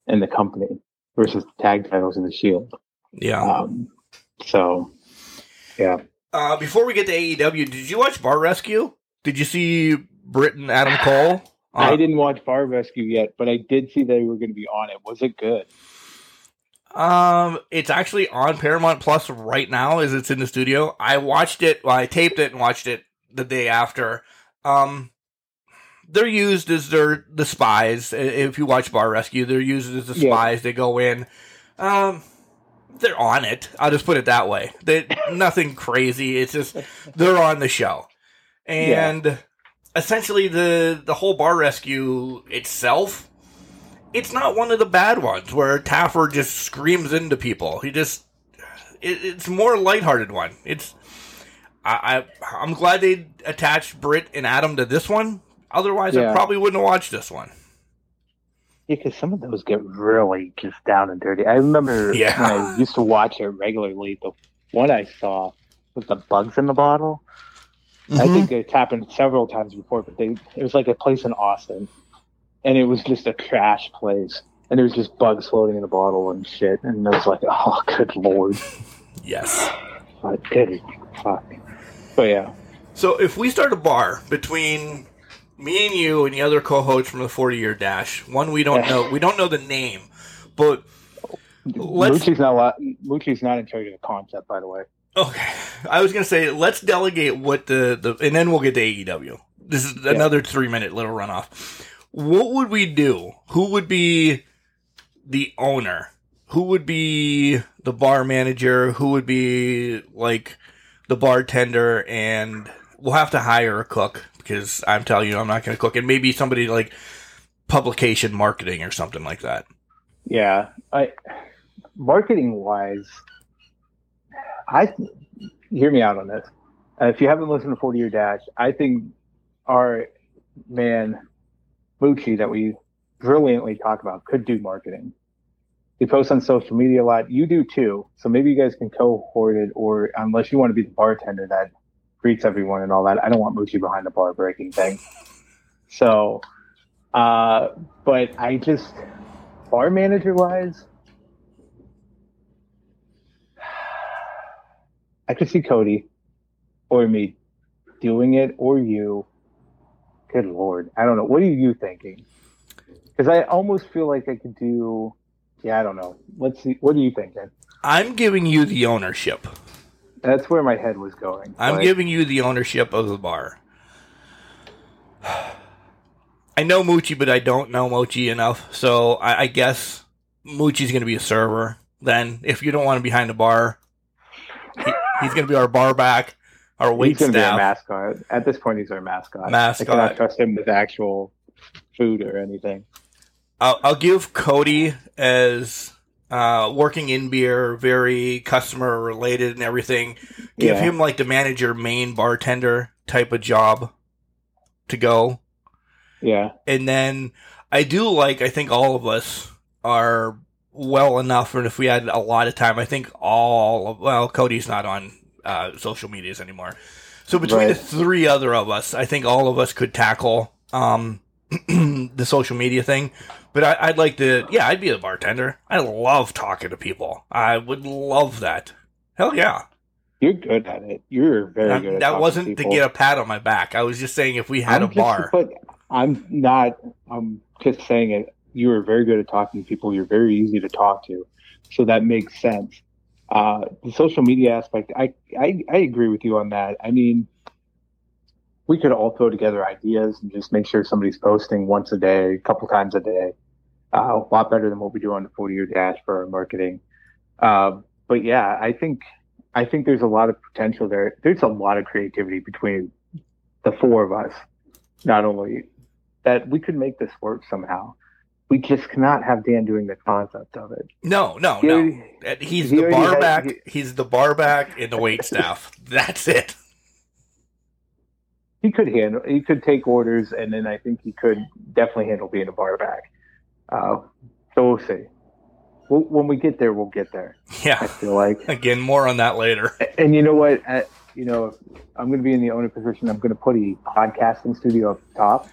in the company versus the tag titles in the Shield. Yeah. Um, so, yeah. Uh, before we get to AEW, did you watch Bar Rescue? Did you see Britt and Adam Cole? I Uh, didn't watch Bar Rescue yet, but I did see they were going to be on it. Was it good? Um, it's actually on Paramount Plus right now as it's in the studio. I watched it, well, I taped it and watched it the day after. Um, they're used as their the spies. If you watch Bar Rescue, they're used as the Yeah. spies. They go in. Um, they're on it. I'll just put it that way. They nothing crazy. It's just they're on the show, and essentially the the whole Bar Rescue itself it's not one of the bad ones where Taffer just screams into people. He just it, it's more lighthearted one. It's I, I I'm glad they attached Britt and Adam to this one. Otherwise, I probably wouldn't have watched this one. Yeah, because some of those get really just down and dirty. I remember Yeah. when I used to watch it regularly. The one I saw was the bugs in the bottle. I mm-hmm. think it's happened several times before, but they it was like a place in Austin, and it was just a trash place, and there was just bugs floating in the bottle and shit, and I was like, oh, good lord. Yes. But dude, fuck. But yeah, So if we start a bar between me and you and the other co-hosts from the 40 year dash, one we don't know, we don't know the name, but let's Moochie's not lot, Moochie's not in charge of the concept, by the way. okay. I was gonna say let's delegate what the the and then we'll get to AEW. This is another three minute little runoff. What would we do? Who would be the owner? Who would be the bar manager? Who would be like the bartender? And we'll have to hire a cook because I'm telling you, I'm not going to cook. And maybe somebody like publication marketing or something like that. Yeah, I marketing wise, I hear me out on this. Uh, if you haven't listened to Forty Year Dash, I think our man Moochie that we brilliantly talk about could do marketing. He posts on social media a lot. You do too. So maybe you guys can cohort it, or unless you want to be the bartender that greets everyone and all that. I don't want Moochie behind the bar breaking things. So, uh, but I just bar manager wise, I could see Cody or me doing it or you. Good lord. I don't know. What are you thinking? Because I almost feel like I could do. Yeah, I don't know. Let's see. What are you thinking? I'm giving you the ownership. That's where my head was going. I'm giving you the ownership of the bar. I know Moochie, but I don't know Moochie enough, so I, I guess Moochie's going to be a server. Then, if you don't want him behind the bar, he, he's going to be our bar back, our wait He's going to be our mascot. At this point, he's our mascot. Mascot. I cannot trust him with actual food or anything. I'll, I'll give Cody as uh, working in beer, very customer related and everything. Give Yeah. him like the manager, main bartender type of job to go. Yeah. And then I do like, I think all of us are well enough, and if we had a lot of time, I think all of, well, Cody's not on uh, social medias anymore. So between the three other of us, I think all of us could tackle um, the social media thing. But I, I'd like to, yeah, I'd be a bartender. I love talking to people. I would love that. Hell yeah. You're good at it. You're very Um, good at that wasn't to people. get a pat on my back. I was just saying if we had I'm a bar. But I'm not. I'm just saying it. You are very good at talking to people. You're very easy to talk to, so that makes sense. Uh, the social media aspect, I, I I agree with you on that. I mean, we could all throw together ideas and just make sure somebody's posting once a day, a couple times a day. Uh, a lot better than what we do on the 40 year dash for our marketing. Uh, but yeah, I think I think there's a lot of potential there. There's a lot of creativity between the four of us not only that we could make this work somehow. We just cannot have Dan doing the concept of it. No, no, He no. already- Uh, He's he the bar had- back. he- he's the bar back and the wait staff. That's it. He could handle. He could take orders, and then I think he could definitely handle being a bar back. Uh, so we'll see. We'll, when we get there, we'll get there. Yeah, I feel like. Again, more on that later. And you know what? Uh, you know, I'm going to be in the owner position. I'm going to put a podcasting studio up top,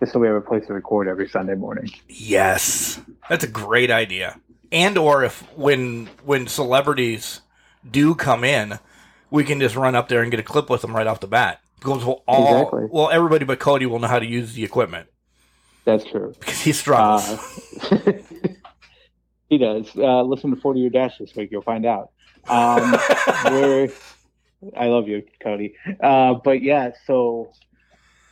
just so we have a place to record every Sunday morning. Yes, that's a great idea. And or if when when celebrities do come in, we can just run up there and get a clip with them right off the bat. Because we'll all Exactly. well, everybody but Cody will know how to use the equipment That's true. because he struggles. Uh, he does. Uh, listen to 40 Year Dash this week. You'll find out. Um, we're, I love you, Cody. Uh, but yeah, so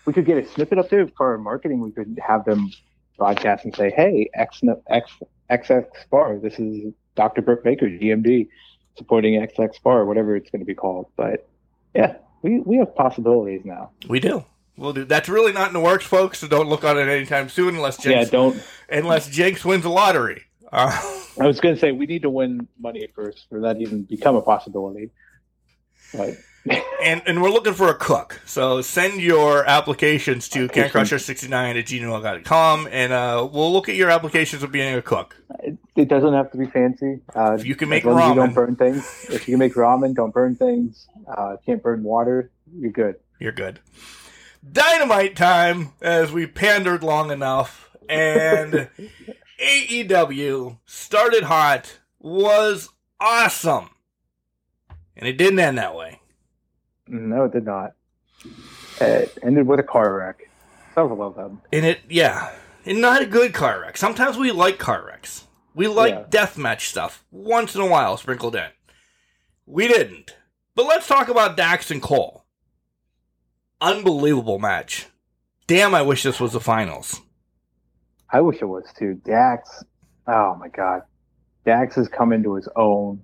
we could get a snippet up there for our marketing. We could have them broadcast and say, hey, X, X, XX Bar, this is Dr. Brooke Baker, GMD, supporting XX Bar, whatever it's going to be called. But yeah, we, we have possibilities now. we do. We'll do. That's really not in the works, folks. So don't look on it anytime soon, unless Jenks, Yeah, don't. unless Jenks wins the lottery. Uh, I was going to say we need to win money first for that even become a possibility. But and and we're looking for a cook. So send your applications to cancrusher69 at gmail.com and uh, we'll look at your applications of being a cook. it, doesn't have to be fancy. Uh, If you can make long as you ramen. don't burn things. If you can make ramen, don't burn things. Uh, can't burn water. You're good. You're good. Dynamite time as we pandered long enough and AEW started hot was awesome. and it didn't end that way. No, it did not. It ended with a car wreck. Several of them. And it, yeah, and not a good car wreck. Sometimes we like car wrecks. We like Yeah. deathmatch stuff once in a while sprinkled in. We didn't. But let's talk about Dax and Cole. Unbelievable match. Damn, I wish this was the finals. I wish it was too. Dax, oh my god, Dax has come into his own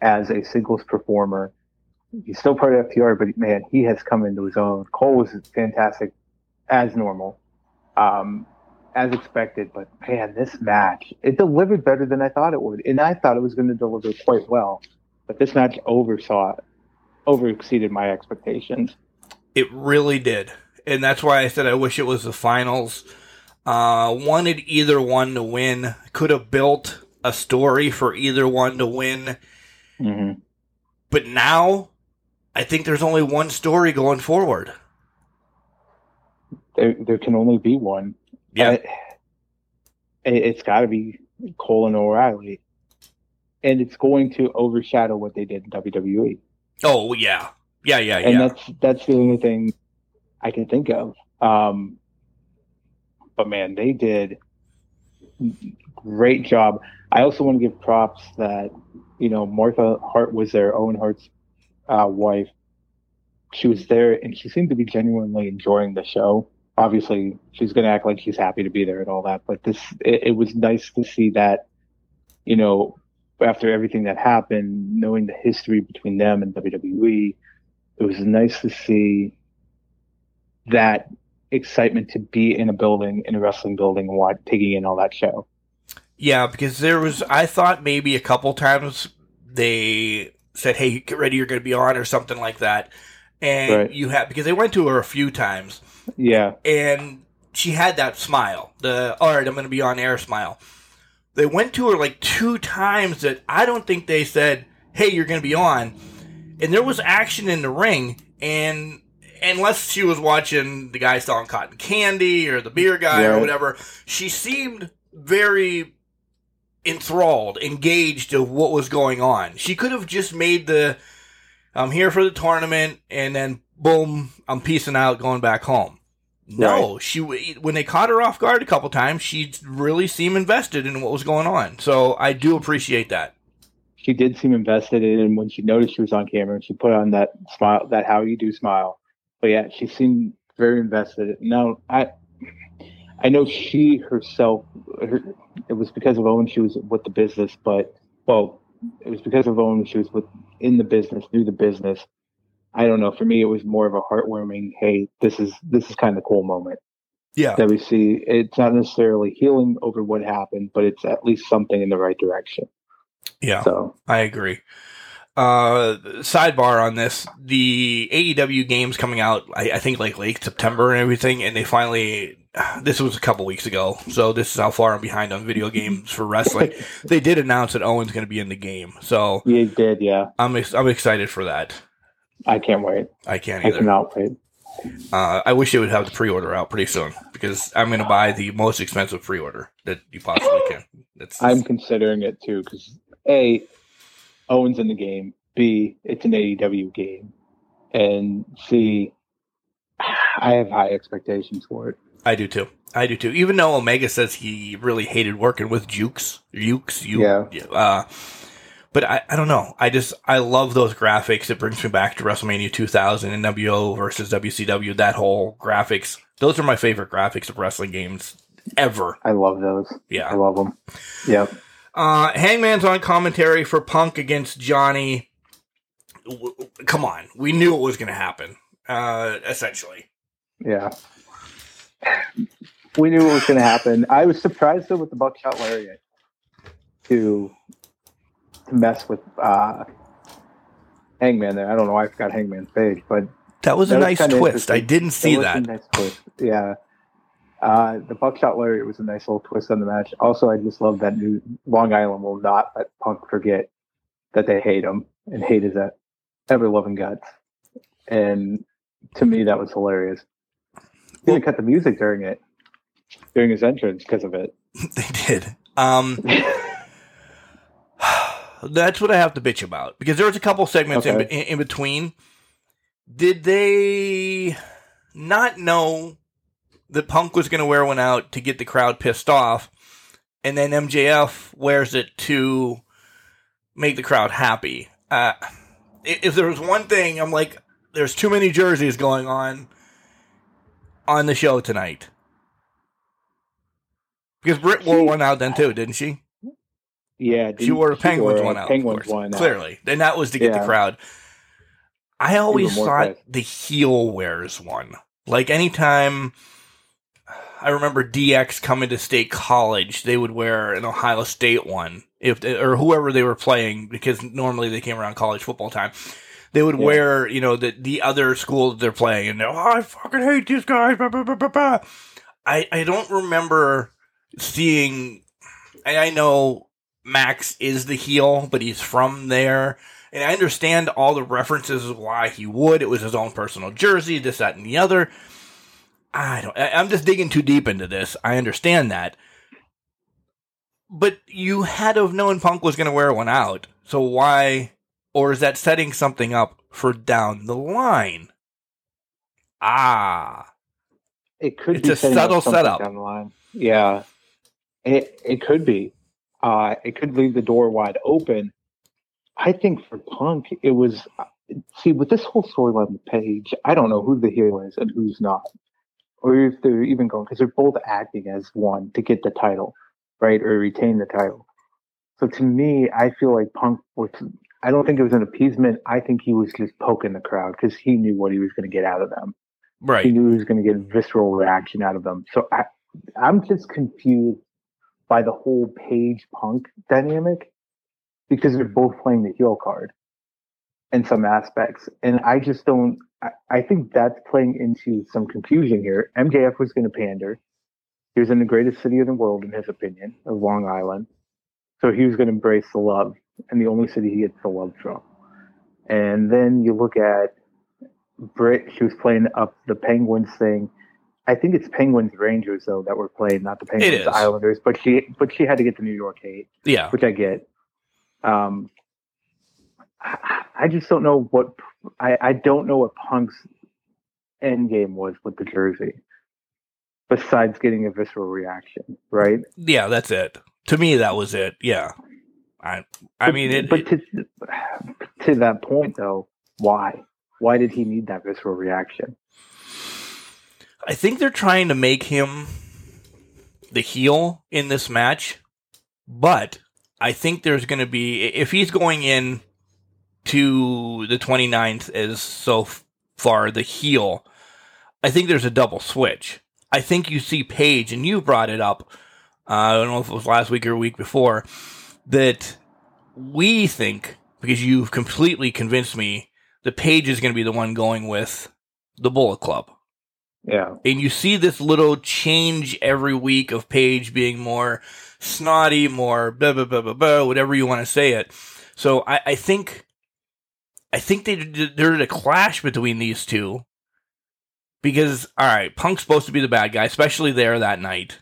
as a singles performer. He's still part of FTR, but man, he has come into his own. Cole was fantastic as normal, um, as expected. But man, this match it delivered better than I thought it would, and I thought it was going to deliver quite well. But this match oversaw, over exceeded my expectations. It really did. And that's why I said I wish it was the finals. Uh, wanted either one to win. Could have built a story for either one to win. Mm-hmm. But now, I think there's only one story going forward. There, there can only be one. Yeah. Uh, it, it's got to be Cole and O'Reilly, and it's going to overshadow what they did in WWE. Oh, yeah. Yeah, yeah, yeah. And yeah. that's that's the only thing I can think of. Um, but man, they did great job. I also want to give props that you know Martha Hart was their Owen Hart's uh, wife. She was there, and she seemed to be genuinely enjoying the show. Obviously, she's going to act like she's happy to be there and all that. But this, it, it was nice to see that, you know, after everything that happened, knowing the history between them and WWE, it was nice to see that excitement to be in a building, in a wrestling building, and taking in all that show. Yeah, because there was, I thought maybe a couple times they said, hey, get ready, you're going to be on, or something like that. And Right. you had, because they went to her a few times, Yeah, and she had that smile, the, all right, I'm going to be on air smile. They went to her like two times that I don't think they said, hey, you're going to be on. And there was action in the ring, and unless she was watching the guy selling cotton candy or the beer guy or whatever, she seemed very enthralled, engaged of what was going on. She could have just made the I'm here for the tournament and then boom, I'm peacing out going back home. No, she when they caught her off guard a couple times, she really seemed invested in what was going on. So I do appreciate that. she did seem invested in it when she noticed she was on camera and she put on that smile, that how you do smile. But yeah, she seemed very invested. Now, I, I know she herself, her, it was because of Owen she was with the business, but well, it was because of Owen she was with in the business, knew the business. I don't know. For me, it was more of a heartwarming. Hey, this is this is kind of cool moment Yeah. that we see. It's not necessarily healing over what happened, but it's at least something in the right direction. Yeah. So I agree. Uh, sidebar on this: the AEW games coming out, I, I think like late September and everything, and they finally. This was a couple weeks ago, so this is how far I'm behind on video games for wrestling. they did announce that Owen's going to be in the game, so you did, yeah. I'm ex- I'm excited for that. I can't wait. I can't I either. cannot wait. Uh, I wish they would have the pre-order out pretty soon because I'm going to buy the most expensive pre-order that you possibly can. That's I'm considering it too because a Owen's in the game. B it's an AEW game, and C I have high expectations for it. I do too. I do too. Even though Omega says he really hated working with Yuke's, Yuke's, you, Yeah. Uh, but I, I don't know. I just I love those graphics. It brings me back to WrestleMania 2000 and NWO versus WCW. That whole graphics. Those are my favorite graphics of wrestling games ever. I love those. Yeah, I love them. Yep. Uh, Hangman's on commentary for Punk against Johnny. Come on, we knew it was going to happen. Uh, essentially. Yeah. We knew what was going to happen. I was surprised though with the buckshot lariat to to mess with uh, Hangman there. I don't know why I forgot Hangman's face, but That was a was nice twist. I didn't see was a that. nice twist. Yeah. Uh, the buckshot lariat was a nice little twist on the match. Also, I just love that new Long Island will not let Punk forget that they hate him and hate his ever loving guts. And to me, that was hilarious. He even cut the music during it, during his entrance because of it. They did. Um, That's what I have to bitch about because there was a couple segments in, Okay. in, in between. Did they not know that Punk was going to wear one out to get the crowd pissed off, and then MJF wears it to make the crowd happy? Uh, if there was one thing, I'm like, there's too many jerseys going on on the show tonight. Because Britt wore one out then too, didn't she? Yeah, She wore a Penguins wore a one out. Penguins one out. clearly, and that was to get the crowd. I always thought the heel wears one. Like anytime, I remember DX coming to State College, they would wear an Ohio State one, if or whoever they were playing, because normally they came around college football time. They would Yeah. wear, you know, the the other school that they're playing, and they're, oh, I fucking hate these guys. Blah, blah, blah, blah, blah. I I don't remember seeing. And I know Max is the heel, but he's from there. And I understand all the references why he would. It was his own personal jersey, this, that, and the other. I don't. I, I'm just digging too deep into this. I understand that, but you had to have known Punk was going to wear one out. So why? Or is that setting something up for down the line? Ah, It could It's be a setting up subtle setup. down the line. Yeah, it it could be. Uh, it could leave the door wide open. I think for Punk, it was. See, with this whole storyline with Page, I don't know who the heel is and who's not, or if they're even going because they're both acting as one to get the title, right, or retain the title. So to me, I feel like Punk was. I don't think it was an appeasement. I think he was just poking the crowd because he knew what he was going to get out of them Right. he knew he was going to get visceral reaction out of them. So I, I'm just confused by the whole Page Punk dynamic because they're hmm. both playing the heel card in some aspects, and I just don't. I, I think that's playing into some confusion here. MJF was going to pander. He was in the greatest city in the world, in his opinion, of Long Island. So he was going to embrace the love, and the only city he gets the love from. And then you look at Britt, she was playing up the Penguins thing. I think it's Penguins Rangers though that were playing, not the. Penguins Islanders. But she, but she had to get the New York hate, Yeah. which I get. Um, I, I just don't know what I, I don't know what Punk's end game was with the jersey, besides getting a visceral reaction, right? Yeah, that's it. To me, that was it. Yeah. I. I mean, it. but to to that point though, why? Why did he need that visceral reaction? I think they're trying to make him the heel in this match, but I think there's going to be if he's going in to the 29th as so far the heel, I think there's a double switch. I think you see Page, and you brought it up. Uh, I don't know if it was last week or week before that we think because you've completely convinced me that Page is going to be the one going with the Bullet Club Yeah. and you see this little change every week of Page being more snotty, more blah blah blah blah blah, whatever you want to say it. So I, I think, I think they there's a clash between these two because all right, Punk's supposed to be the bad guy, especially there that night,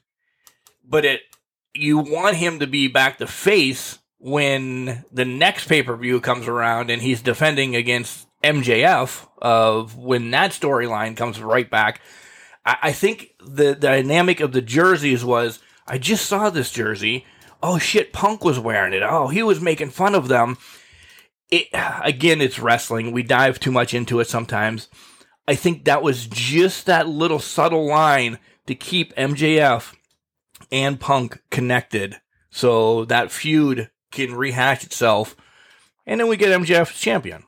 but it you want him to be back to face when the next pay per view comes around and he's defending against MJF of when that storyline comes right back. I, I think the, the dynamic of the jerseys was I just saw this jersey. Oh shit, Punk was wearing it. Oh, he was making fun of them. It again, it's wrestling. We dive too much into it sometimes. I think that was just that little subtle line to keep MJF and Punk connected so that feud can rehash itself. And then we get MJF as champion.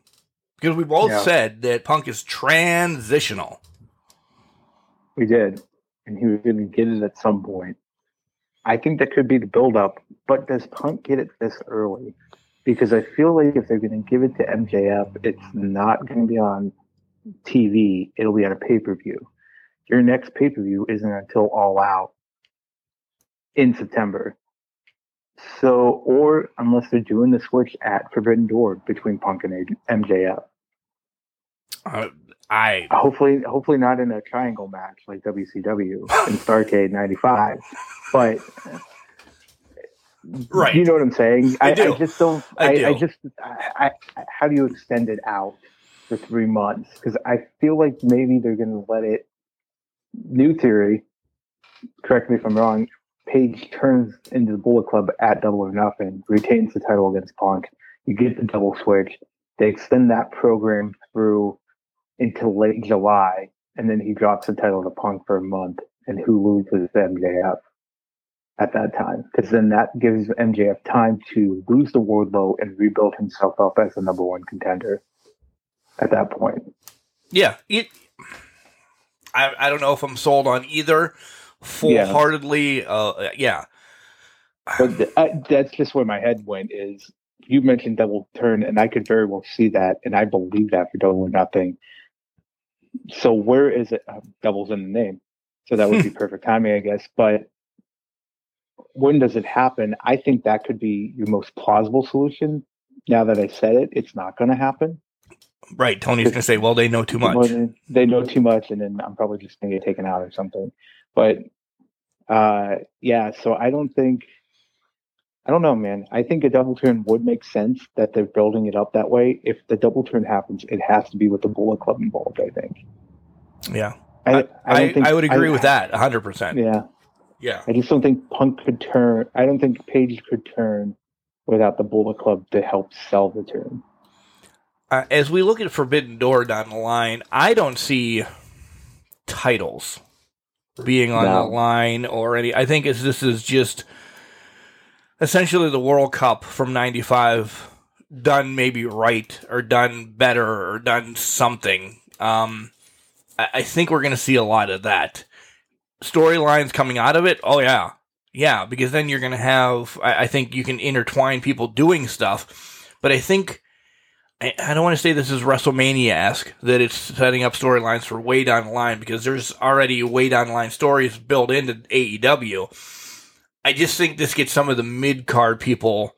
Because we both Yeah. said that Punk is transitional. We did, and he was going to get it at some point. I think that could be the build-up, but does Punk get it this early? Because I feel like if they're going to give it to MJF, it's not going to be on TV. It'll be on a pay-per-view. Your next pay-per-view isn't until All Out in September. So, or unless they're doing the switch at Forbidden Door between Punk and MJF. Uh, I Hopefully, hopefully not in a triangle match like WCW in Starcade '95, but Right. You know what I'm saying? I I, do. I just don't. I I, do. I just. I, I, how do you extend it out for three months? Because I feel like maybe they're going to let it. New theory. Correct me if I'm wrong. Page turns into the Bullet Club at Double or Nothing, retains the title against Punk. You get the double switch. They extend that program through into late July, and then he drops the title to Punk for a month, and who loses MJF at that time? Because then that gives MJF time to lose the Wardlow and rebuild himself up as the number one contender at that point. Yeah. It, I, I don't know if I'm sold on either full heartedly. Uh, yeah. But th- I, that's just where my head went. Is you mentioned double turn, and I could very well see that, and I believe that for double or nothing. So where is it? Uh, doubles in the name, so that would be perfect timing, I guess. But when does it happen? I think that could be your most plausible solution. Now that I said it, it's not going to happen. Right. Tony's going to say, well, they know too much. They know too much, and then I'm probably just going to get taken out or something. But uh, yeah, so I don't think. I don't know, man. I think a double turn would make sense that they're building it up that way. If the double turn happens, it has to be with the Bullet Club involved. I think. Yeah. I I, don't I, think- I would agree I- with that 100%. Yeah, Yeah. I just don't think Punk could turn. I don't think Page could turn without the Bullet Club to help sell the turn. Uh, as we look at Forbidden Door down the line, I don't see titles being on No. the line or any. I think it's, this is just essentially the World Cup from '95 done maybe right or done better or done something. Um, I, I think we're going to see a lot of that storylines coming out of it. Oh yeah, yeah, because then you're going to have. I, I think you can intertwine people doing stuff, but I think. I I don't want to say this is WrestleMania esque, that it's setting up storylines for way down the line because there's already way down the line stories built into AEW. I just think this gets some of the mid card people,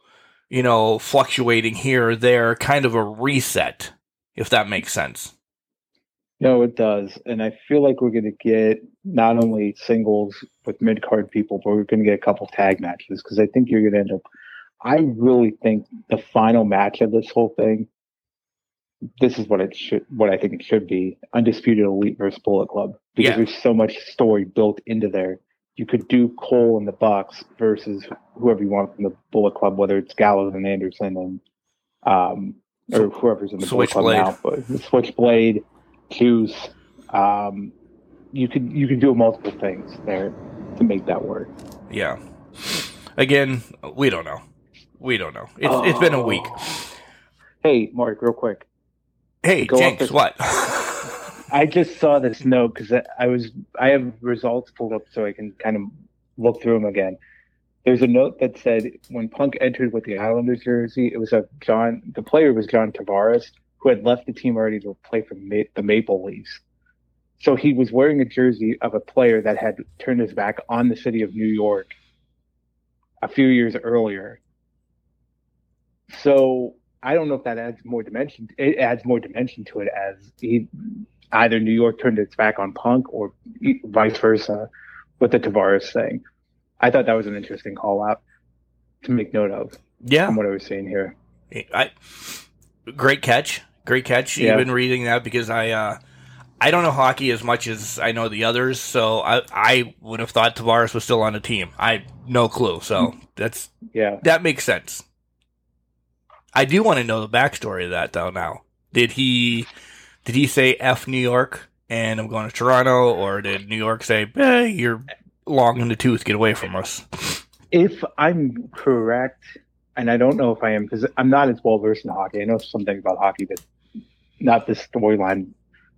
you know, fluctuating here or there, kind of a reset, if that makes sense. No, it does, and I feel like we're going to get not only singles with mid card people, but we're going to get a couple tag matches because I think you're going to end up. I really think the final match of this whole thing. This is what it should, what I think it should be: undisputed elite versus Bullet Club, because Yeah. there's so much story built into there. You could do Cole in the Bucks versus whoever you want from the Bullet Club, whether it's Gallows and Anderson and um, or whoever's in the Bullet Club now, but Switchblade, Juice. Um, you could you could do multiple things there to make that work. Yeah. Again, we don't know. We don't know. It's it's been a week. Hey, Mark, real quick. Hey, Go off this- what? I just saw this note because I was I have results pulled up so I can kind of look through them again. There's a note that said when Punk entered with the Islanders jersey, it was a John. The player was John Tavares, who had left the team already to play for Ma- the Maple Leafs. So he was wearing a jersey of a player that had turned his back on the city of New York a few years earlier. So I don't know if that adds more dimension. It adds more dimension to it as he either New York turned its back on Punk or vice versa with the Tavares thing. I thought that was an interesting call out to make note of yeah. from what I was seeing here. I, great catch. Great catch. Yeah. You've been reading that because I uh, I don't know hockey as much as I know the others, so I I would have thought Tavares was still on the team. I no clue. So that's Yeah. that makes sense. I do want to know the backstory of that though. Now, did he did he say "f New York" and I'm going to Toronto, or did New York say, eh, "You're long in the tooth, get away from us"? If I'm correct, and I don't know if I am because I'm not as well versed in hockey. I know some things about hockey, but not the storyline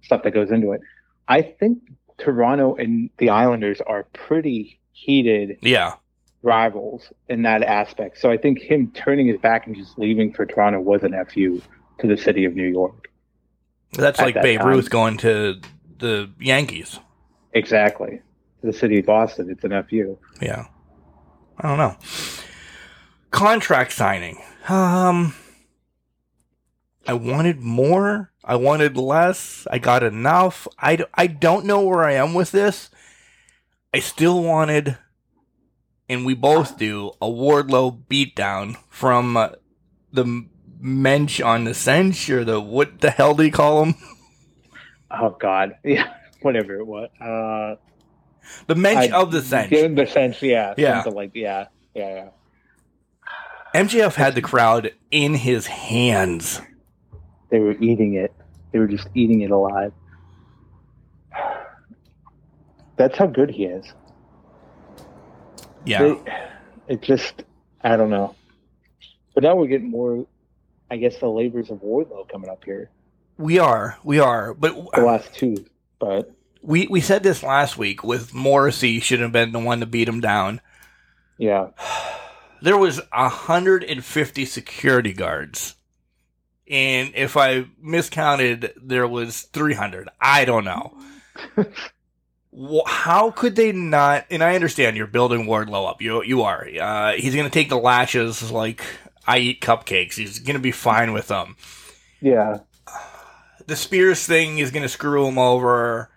stuff that goes into it. I think Toronto and the Islanders are pretty heated Yeah, rivals in that aspect. So I think him turning his back and just leaving for Toronto was an FU to the city of New York. that's like that Babe time. Ruth going to the Yankees. Exactly. To the city of Boston, it's an FU. Yeah. I don't know. Contract signing. Um I wanted more. I wanted less. I got enough. I, d- I don't know where I am with this. I still wanted and we both do a Wardlow beatdown from uh, the mensch on the cinch or the what the hell do you call him? Oh God, yeah, whatever it was. Uh, The mensch I- of the him the sense, yeah, Yeah. like yeah, yeah, yeah. MJF had the crowd in his hands. They were eating it. They were just eating it alive. That's how good he is. Yeah. They, it just, I don't know. But now we're getting more, I guess, the labors of Wardlow coming up here. We are, we are, but The last two, but we we said this last week with Morrissey should have been the one to beat him down. yeah, There was hundred and fifty security guards, and if I miscounted, there was three hundred. I don't know. How could they not? And I understand you're building Wardlow up. You you are. Uh, he's going to take the lashes like I eat cupcakes. He's going to be fine with them. yeah, the Spears thing is going to screw him over.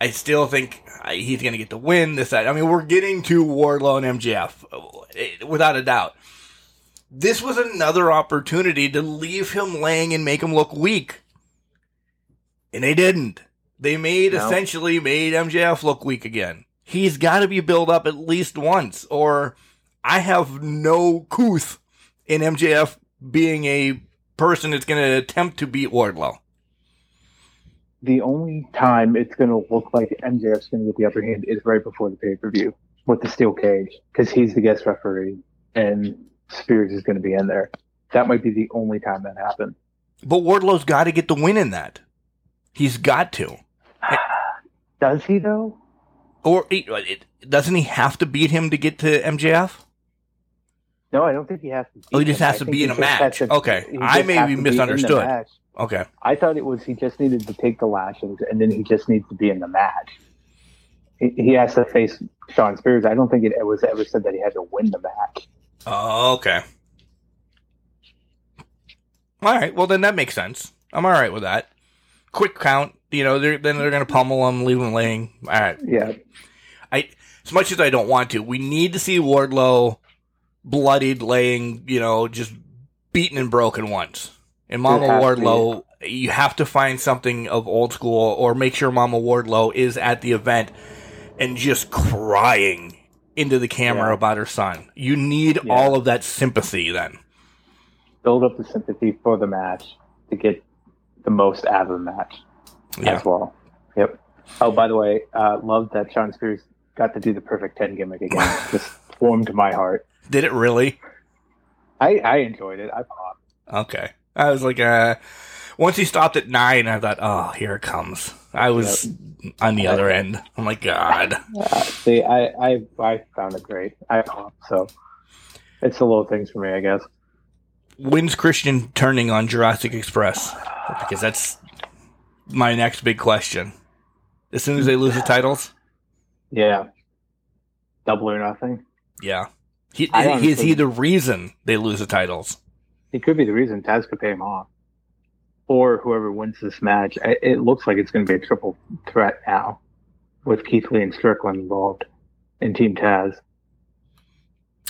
I still think he's going to get the win. This, that. I mean, we're getting to Wardlow and MJF uh, without a doubt. This was another opportunity to leave him laying and make him look weak, and they didn't. They made No. essentially made MJF look weak again. He's got to be built up at least once, or I have no couth in MJF being a person that's going to attempt to beat Wardlow. the only time it's going to look like MJF's going to get the upper hand is right before the pay per view with the steel cage because he's the guest referee and Spears is going to be in there. That might be the only time that happens. But Wardlow's got to get the win in that. He's got to. Does he though? Or it, doesn't he have to beat him to get to MJF? No, I don't think he has to. Oh, he just him. has to be in a match. to- Okay. I may be to in the misunderstood. Okay. I thought it was he just needed to take the lashes and then he just needs to be in the match. He, he has to face Shawn Spears. I don't think it was ever said that he had to win the match. Oh, okay. All right. Well, then that makes sense. I'm all right with that. Quick count. You know, they're, then they're going to pummel him, leave him laying. All right. Yeah, I, as much as I don't want to, we need to see Wardlow bloodied, laying, you know, just beaten and broken once. And Mama. Wardlow, you have to find something of old school or make sure Mama Wardlow is at the event and just crying into the camera Yeah. about her son. You need Yeah. all of that sympathy then. build up the sympathy for the match to get the most out of the match Yeah. as well. Yep. Oh, by the way, uh, love that Shawn Spears got to do the perfect ten gimmick again. Just warmed my heart. Did it really? I, I enjoyed it. I popped. Okay. I was like, uh, once he stopped at nine, I thought, oh, here it comes. I was on the other end. I'm like, God. Uh, see, I, I I found it great. I popped. So it's the little things for me, I guess. When's Christian turning on Jurassic Express? Because that's my next big question. As soon as they lose the titles, Yeah. Double or nothing. yeah. He, is he the reason they lose the titles? He could be the reason Taz could pay him off. Or whoever wins this match. It looks like it's going to be a triple threat now with Keith Lee and Strickland involved in Team Taz.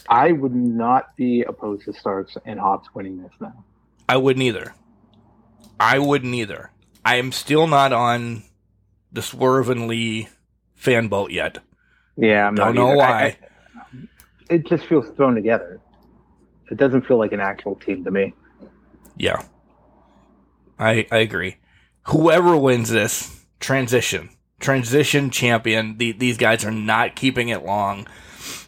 I would not be opposed to Starks and Hobbs winning this now. I wouldn't either. I wouldn't either. I am still not on the Swerve and Lee fan boat yet. Yeah, I'm Don't not know either. why. I- I- it just feels thrown together. It doesn't feel like an actual team to me. Yeah. I I agree. Whoever wins this, transition. Transition champion. The, these guys are not keeping it long.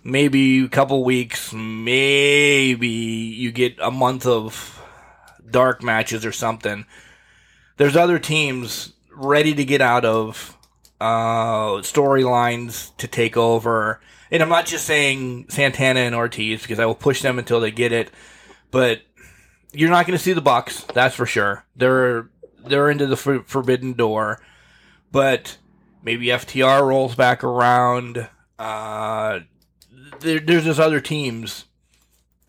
Maybe a couple weeks, maybe you get a month of dark matches or something. There's other teams ready to get out of uh, storylines to take over. And I'm not just saying Santana and Ortiz because I will push them until they get it. But you're not going to see the Bucks. That's for sure. They're they're into the for- forbidden door, but maybe FTR rolls back around. Uh, there, there's just other teams.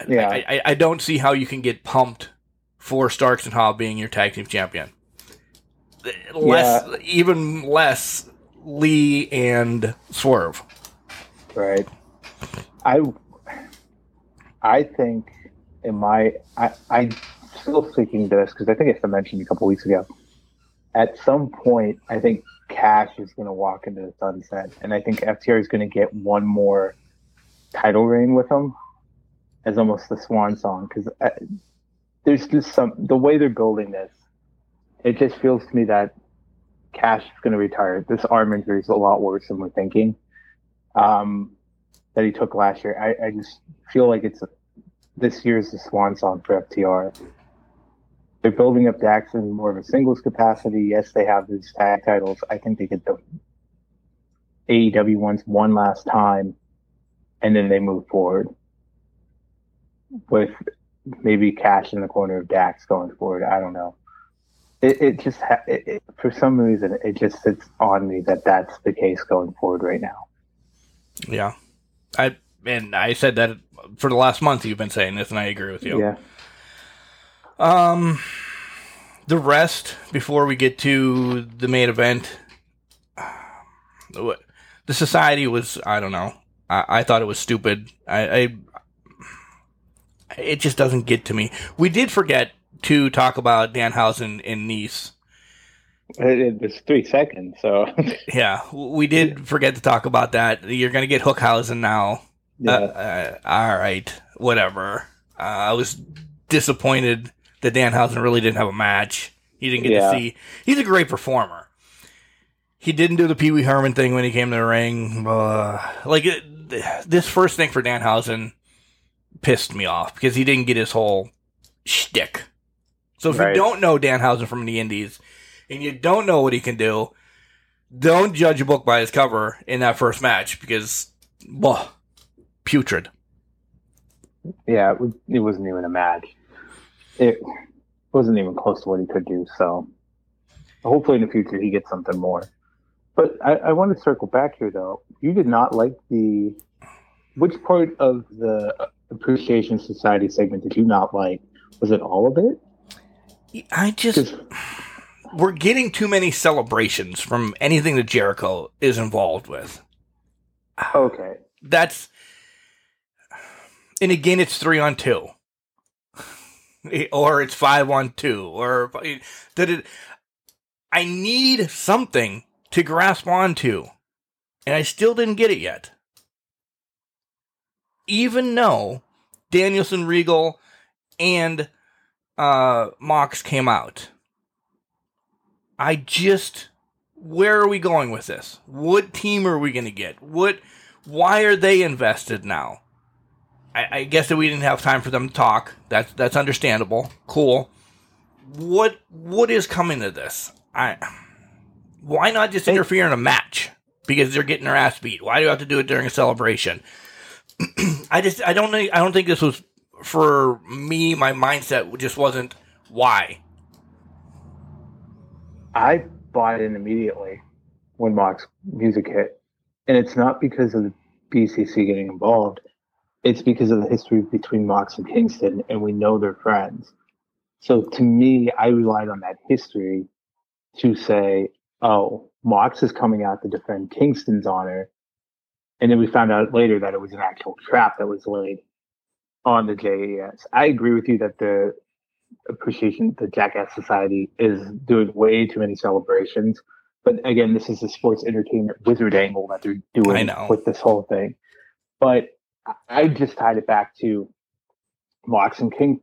Yeah. I, I, I don't see how you can get pumped for Starks and Hobb being your tag team champion. Less, even less Lee and Swerve. Right. I I think in my I I'm still thinking this because I think I mentioned a couple weeks ago. At some point, I think Cash is going to walk into the sunset, and I think FTR is going to get one more title reign with him as almost the swan song because uh, there's just some the way they're building this. It just feels to me that Cash is going to retire. This arm injury is a lot worse than we're thinking. Um, that he took last year. I, I just feel like it's this year's the swan song for FTR. They're building up Dax in more of a singles capacity. Yes, they have these tag titles. I think they get the AEW ones one last time, and then they move forward with maybe Cash in the corner of Dax going forward. I don't know it, it just ha- it, it, for some reason it just sits on me that that's the case going forward right now. Yeah, I and I said that for the last month you've been saying this, and I agree with you. Yeah. Um, the rest before we get to the main event, the society was I don't know. I, I thought it was stupid. I, I it just doesn't get to me. We did forget to talk about Danhausen in Nese. It was three seconds, so yeah, we did forget to talk about that. You're going to get Hookhausen now. Yeah. Uh, uh, all right, whatever. Uh, I was disappointed that Danhausen really didn't have a match. He didn't get yeah. to see. He's a great performer. He didn't do the Pee Wee Herman thing when he came to the ring. Uh, like it, this first thing for Danhausen pissed me off because he didn't get his whole shtick so if right. you don't know Danhausen from the Indies and you don't know what he can do, don't judge a book by his cover in that first match because, well, putrid. Yeah, it wasn't even a match. It wasn't even close to what he could do. So hopefully in the future he gets something more. But I, I want to circle back here though. You did not like the which part of the Appreciation Society segment did you not like? Was it all of it? I just we're getting too many celebrations from anything that Jericho is involved with. Okay. That's and again it's 3 on 2. or it's 5 on 2 or that it I need something to grasp onto. And I still didn't get it yet. Even though Danielson Regal and uh, Mox came out. I just, where are we going with this? What team are we going to get? What, why are they invested now? I, I guess that we didn't have time for them to talk. That's that's understandable. Cool. What what is coming to this? I why not just interfere in a match because they're getting their ass beat? Why do you have to do it during a celebration? I just I don't think I don't think this was for me, my mindset just wasn't why. I bought in immediately when Mox music hit. And it's not because of the BCC getting involved. It's because of the history between Mox and Kingston, and we know they're friends. So to me, I relied on that history to say, oh, Mox is coming out to defend Kingston's honor. And then we found out later that it was an actual trap that was laid on the JAS. I agree with you that the appreciation the Jackass Society is doing way too many celebrations. But again, this is a sports entertainment wizard angle that they're doing with this whole thing. But I just tied it back to Mox and King,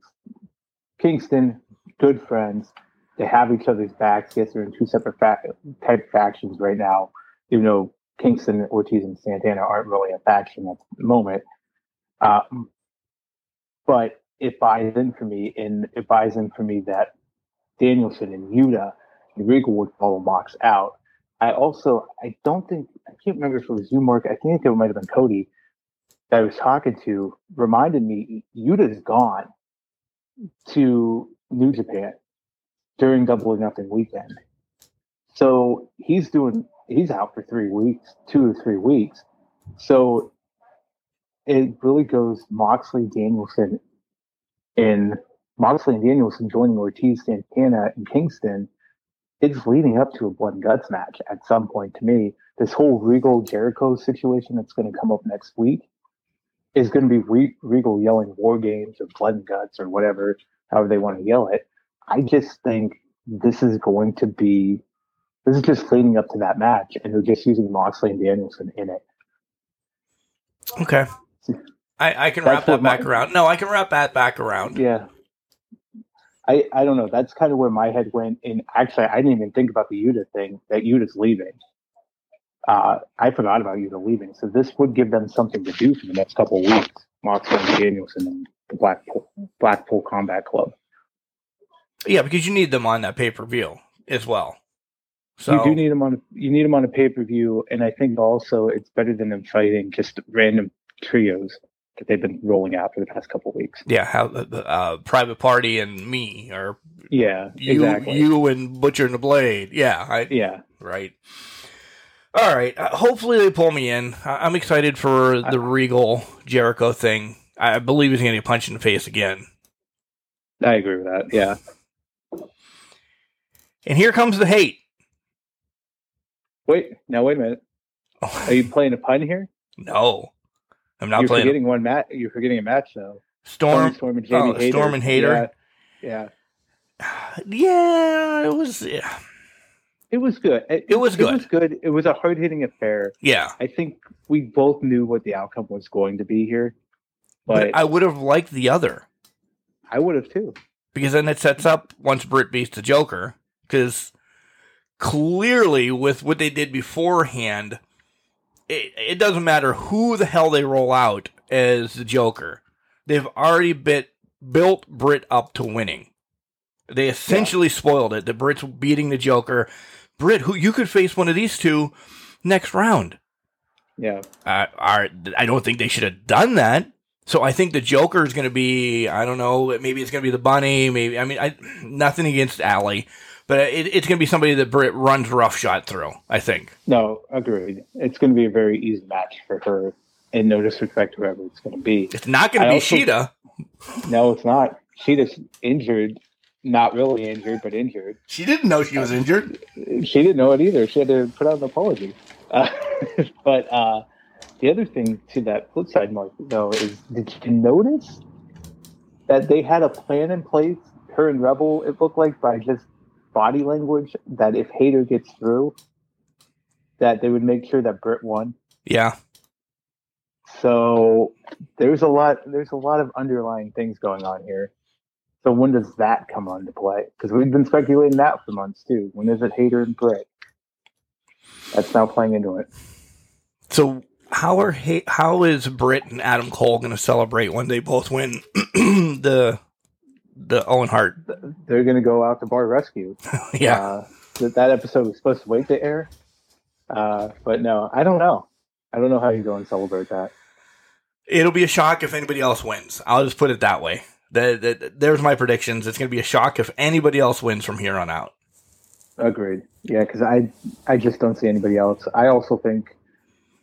Kingston, good friends. They have each other's backs. Yes, they're in two separate fa- type factions right now, even though Kingston, Ortiz, and Santana aren't really a faction at the moment. Um, but it buys in for me, and it buys in for me that Danielson and Yuta and Regal would follow Mox out. I also, I don't think, I can't remember if it was you, Mark. I think it might have been Cody that I was talking to, reminded me Yuta's gone to New Japan during Double or Nothing weekend. So he's doing, he's out for three weeks, two or three weeks. So it really goes Moxley, Danielson, and Moxley and Danielson joining Ortiz, Santana, and Kingston. It's leading up to a blood and guts match at some point. To me, this whole Regal Jericho situation that's going to come up next week, is going to be Re- Regal yelling war games or blood and guts or whatever, however they want to yell it. I just think this is going to be this is just leading up to that match, and they're just using Moxley and Danielson in it. Okay. I, I can That's wrap that what my- back around. No, I can wrap that back around. Yeah. I, I don't know. That's kind of where my head went. And actually, I didn't even think about the Yuta thing, that Yuta's leaving. Uh, I forgot about Yuta leaving. So this would give them something to do for the next couple of weeks. Moxley and Danielson and the Blackpool, Blackpool Combat Club. Yeah, because you need them on that pay per view as well. So you do need them on. You need them on a pay per view, and I think also it's better than them fighting just random trios that they've been rolling out for the past couple weeks. yeah, how the uh, private party and me or Yeah, you exactly. you and Butcher and the Blade. Yeah, I, yeah, right. All right. Uh, hopefully they pull me in. I- I'm excited for the Regal Jericho thing. I believe he's going to get punched in the face again. I agree with that. Yeah. And here comes the hate. Wait, now wait a minute. Are you playing a pun here? no, I'm not You're playing forgetting one match. You're forgetting a match though. Storm. Storm and Jamie oh, Hayter. Storm and Hayter. Yeah, yeah. Yeah, it was. Yeah. It was good. It, It was It good. was good. It was a hard hitting affair. yeah. I think we both knew what the outcome was going to be here, but, But I would have liked the other. I would have too. because then it sets up once Britt beats the Joker. Because clearly, with what they did beforehand, it, it doesn't matter who the hell they roll out as the Joker. They've already bit, built Britt up to winning. They essentially spoiled it. The Britt's beating the Joker. Britt, who you could face one of these two next round. Yeah. Uh, are, I don't think they should have done that. So I think the Joker is going to be, I don't know, maybe it's going to be the Bunny. Maybe, I mean, I, nothing against Allie, but it, it's going to be somebody that Britt runs roughshod through, I think. No, agreed. It's going to be a very easy match for her, and no disrespect to whoever it's going to be. It's not going to be also- Sheeta. No, it's not. She just injured, not really injured, but injured. She didn't know she was injured. She didn't know it either. She had to put out an apology. Uh, but uh, the other thing to that flip side, Mark, though, is did you notice that they had a plan in place? Her and Rebel, it looked like by just body language, that if Hayter gets through, that they would make sure that Britt won. Yeah. So there's a lot. There's a lot of underlying things going on here. So when does that come on to play? Because we've been speculating that for months too. When is it Hayter and Britt? That's now playing into it. So how are how is Britt and Adam Cole going to celebrate when they both win the the Owen Hart? They're going to go out to Bar Rescue. Yeah. Uh, that that episode was supposed to wait to air, uh, but no, I don't know. I don't know how you go and celebrate that. It'll be a shock if anybody else wins. I'll just put it that way. The, the, there's my predictions. It's going to be a shock if anybody else wins from here on out. Agreed. Yeah, because I I just don't see anybody else. I also think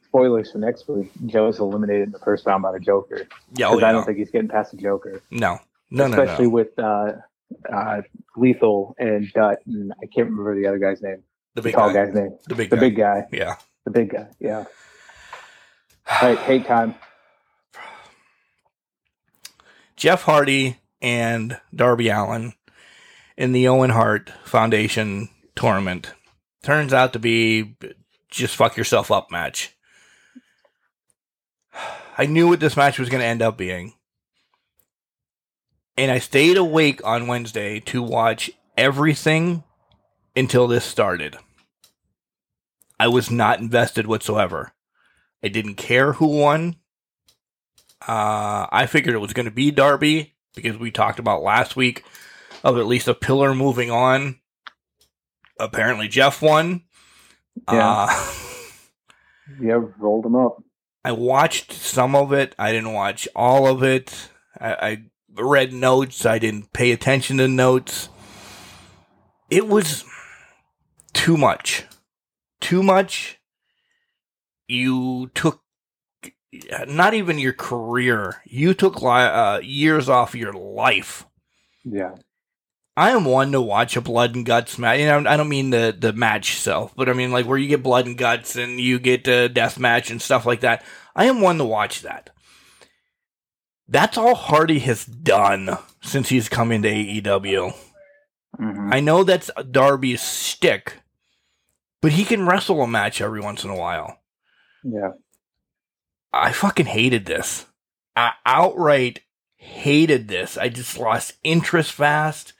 spoilers for next week. Joe is eliminated in the first round by the Joker. Yeah, oh, yeah. I don't think he's getting past the Joker, no, no, no, especially no. with uh, uh, Lethal and Dutt. And I can't remember the other guy's name. The The big tall guy. guy's name. The big The guy. big guy. Yeah. The big guy. Yeah. All right, hate time. Jeff Hardy and Darby Allin in the Owen Hart Foundation tournament turns out to be just fuck yourself up match. I knew what this match was going to end up being. And I stayed awake on Wednesday to watch everything until this started. I was not invested whatsoever. I didn't care who won. Uh, I figured it was going to be Darby because we talked about last week of at least a pillar moving on. Apparently, Jeff won. Yeah. Uh, Yeah, rolled him up. I watched some of it. I didn't watch all of it. I, I read notes. I didn't pay attention to notes. It was too much. Too much. You took not even your career. You took li- uh, years off your life. Yeah. I am one to watch a blood and guts match. You know, I don't mean the the match itself, but I mean like where you get blood and guts and you get a death match and stuff like that. I am one to watch that. That's all Hardy has done since he's come into AEW. Mhm. I know that's Darby's stick, but he can wrestle a match every once in a while. Yeah. I fucking hated this. I outright hated this. I just lost interest fast.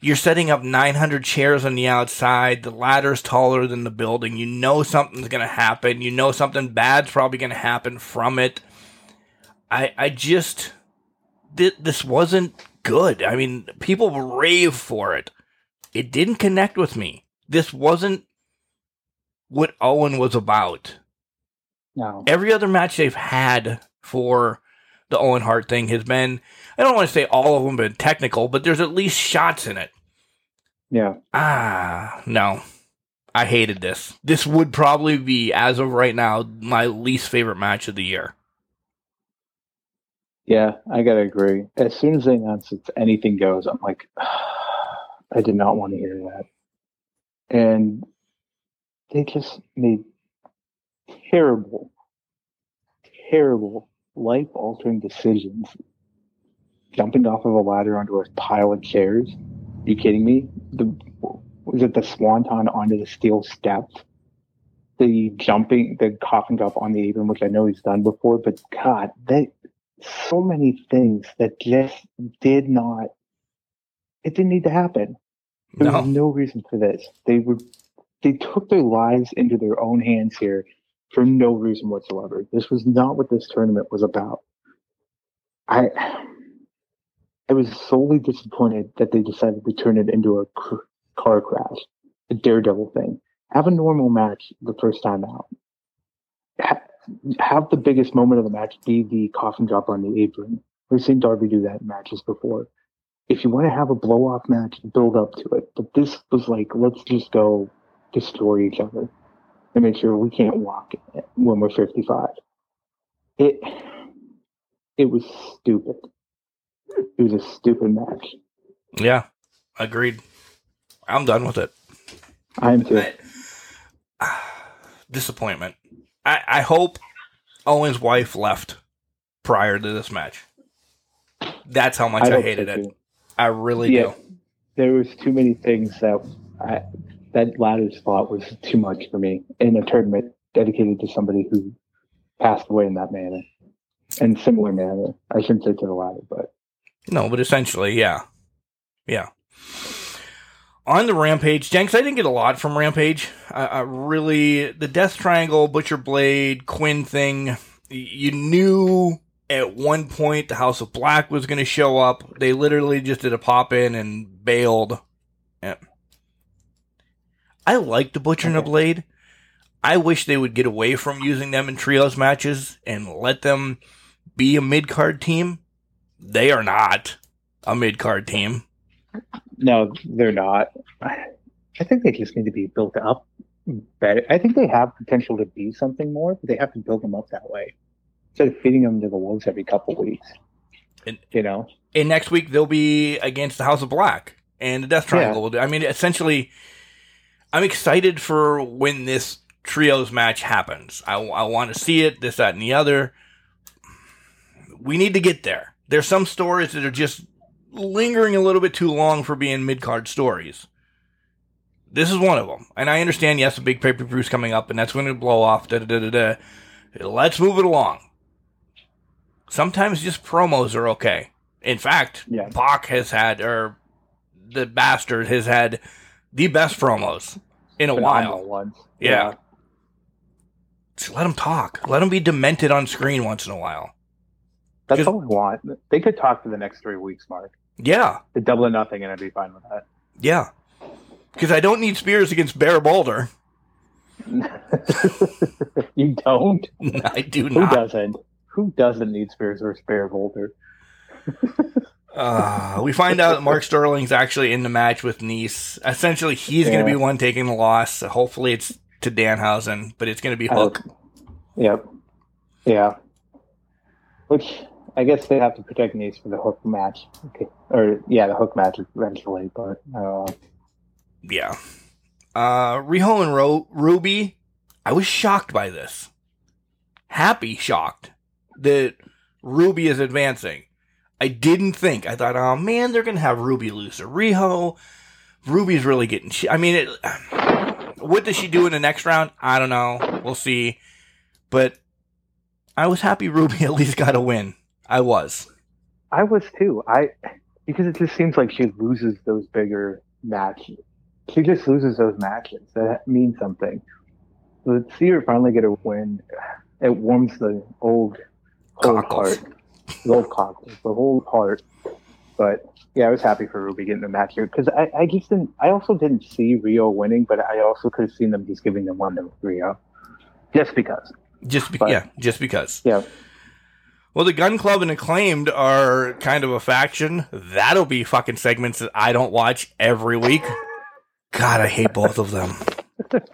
You're setting up 900 chairs on the outside. The ladder's taller than the building. You know something's going to happen. You know something bad's probably going to happen from it. I I just th- this wasn't good. I mean, people rave for it. It didn't connect with me. This wasn't what Owen was about No. every other match they've had for the Owen Hart thing has been I don't want to say all of them been technical, but there's at least shots in it. Yeah. Ah, no. I hated this. This would probably be, as of right now, my least favorite match of the year. Yeah, I gotta agree. As soon as they announced it's anything goes, I'm like, I did not want to hear that. And they just made terrible, terrible, life altering decisions. Jumping off of a ladder onto a pile of chairs. you kidding me? The was it the swanton onto the steel steps? The jumping, the coffin drop on the apron, which I know he's done before, but God, that so many things that just did not. It didn't need to happen. There No. was no reason for this. They were, they took their lives into their own hands here for no reason whatsoever. This was not what this tournament was about. I, I was solely disappointed that they decided to turn it into a cr- car crash, a daredevil thing. Have a normal match the first time out. Ha- have the biggest moment of the match be the coffin drop on the apron. We've seen Darby do that in matches before. If you want to have a blow off match, build up to it. But this was like, let's just go destroy each other and make sure we can't walk when we're 55. It, it was stupid. It was a stupid match. Yeah, agreed. I'm done with it. I'm too. Disappointment. I, I hope Owen's wife left prior to this match. That's how much I, so, hated it. too. I really Yeah. do. There was too many things that I, that ladder spot was too much for me in a tournament dedicated to somebody who passed away in that manner and similar manner. I shouldn't say to the ladder, but No, but essentially, yeah. Yeah. On the Rampage, Jenks, I didn't get a lot from Rampage. I, I really, the Death Triangle, Butcher Blade, Quinn thing, you knew at one point the House of Black was going to show up. They literally just did a pop in and bailed. Yeah. I like the Butcher and the Blade. I wish they would get away from using them in trios matches and let them be a mid card team. They are not a mid card team. No, they're not. I think they just need to be built up better. I think they have potential to be something more, but they have to build them up that way instead of feeding them to the wolves every couple weeks. And- you know, And next week they'll be against the House of Black and the Death Triangle. Yeah. will do- I mean, essentially, I'm excited for when this trios match happens. I, I want to see it, this, that, and the other. We need to get there. There's some stories that are just lingering a little bit too long for being mid card stories. This is one of them. And I understand, yes, a big pay per coming up and that's going to blow off. Da, da, da, da, da. Let's move it along. Sometimes just promos are okay. In fact, Yeah. Bach has had, or the bastard has had the best promos in a phenomenal while. ones. Yeah. Just let him talk. Let him be demented on screen once in a while. That's Just- all I want. They could talk for the next three weeks, Mark. Yeah, The double or nothing, and I'd be fine with that. yeah. Because I don't need Spears against Bear Boulder. you don't? I do not. Who doesn't? Who doesn't need Spears or Spare Boulder? Uh, we find out that Mark Sterling's actually in the match with Nese. Essentially, he's going to be one taking the loss. So hopefully, it's to Danhausen, but it's going to be Hook. Yep. Yeah. Which I guess they have to protect Nese for the hook match. Okay. Or yeah, the hook match eventually, but uh, Yeah. Uh, Riho and Ro- Ruby, I was shocked by this. Happy shocked that Ruby is advancing. I didn't think. I thought, oh man, they're gonna have Ruby lose to Riho. Ruby's really getting. I mean, it, what does she do in the next round? I don't know. We'll see. But I was happy Ruby at least got a win. I was. I was too. I because it just seems like she loses those bigger matches. She just loses those matches. That means something. Let's see her finally get a win. It warms the old old Cockles. heart, the old cockles, the whole heart. But yeah, I was happy for Ruby getting the match here because I, I just didn't. I also didn't see Riho winning, but I also could have seen them just giving them one to Riho, just because. Just be- But- yeah, just because. Yeah, Well, the Gun Club and Acclaimed are kind of a faction. That'll be fucking segments that I don't watch every week. God, I hate both of them.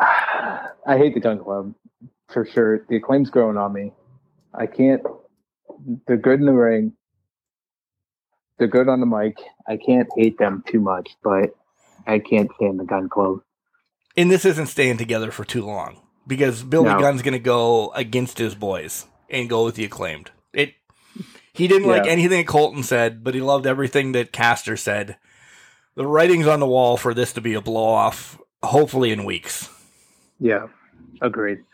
I hate the Gun Club for sure. The acclaim's growing on me. I can't. They're good in the ring. They're good on the mic. I can't hate them too much, but I can't stand the Gun Club. And this isn't staying together for too long because Billy No. Gunn's going to go against his boys and go with the Acclaimed. It. He didn't like anything that Colten said, but he loved everything that Caster said. The writing's on the wall for this to be a blow off, hopefully in weeks. Yeah, agreed.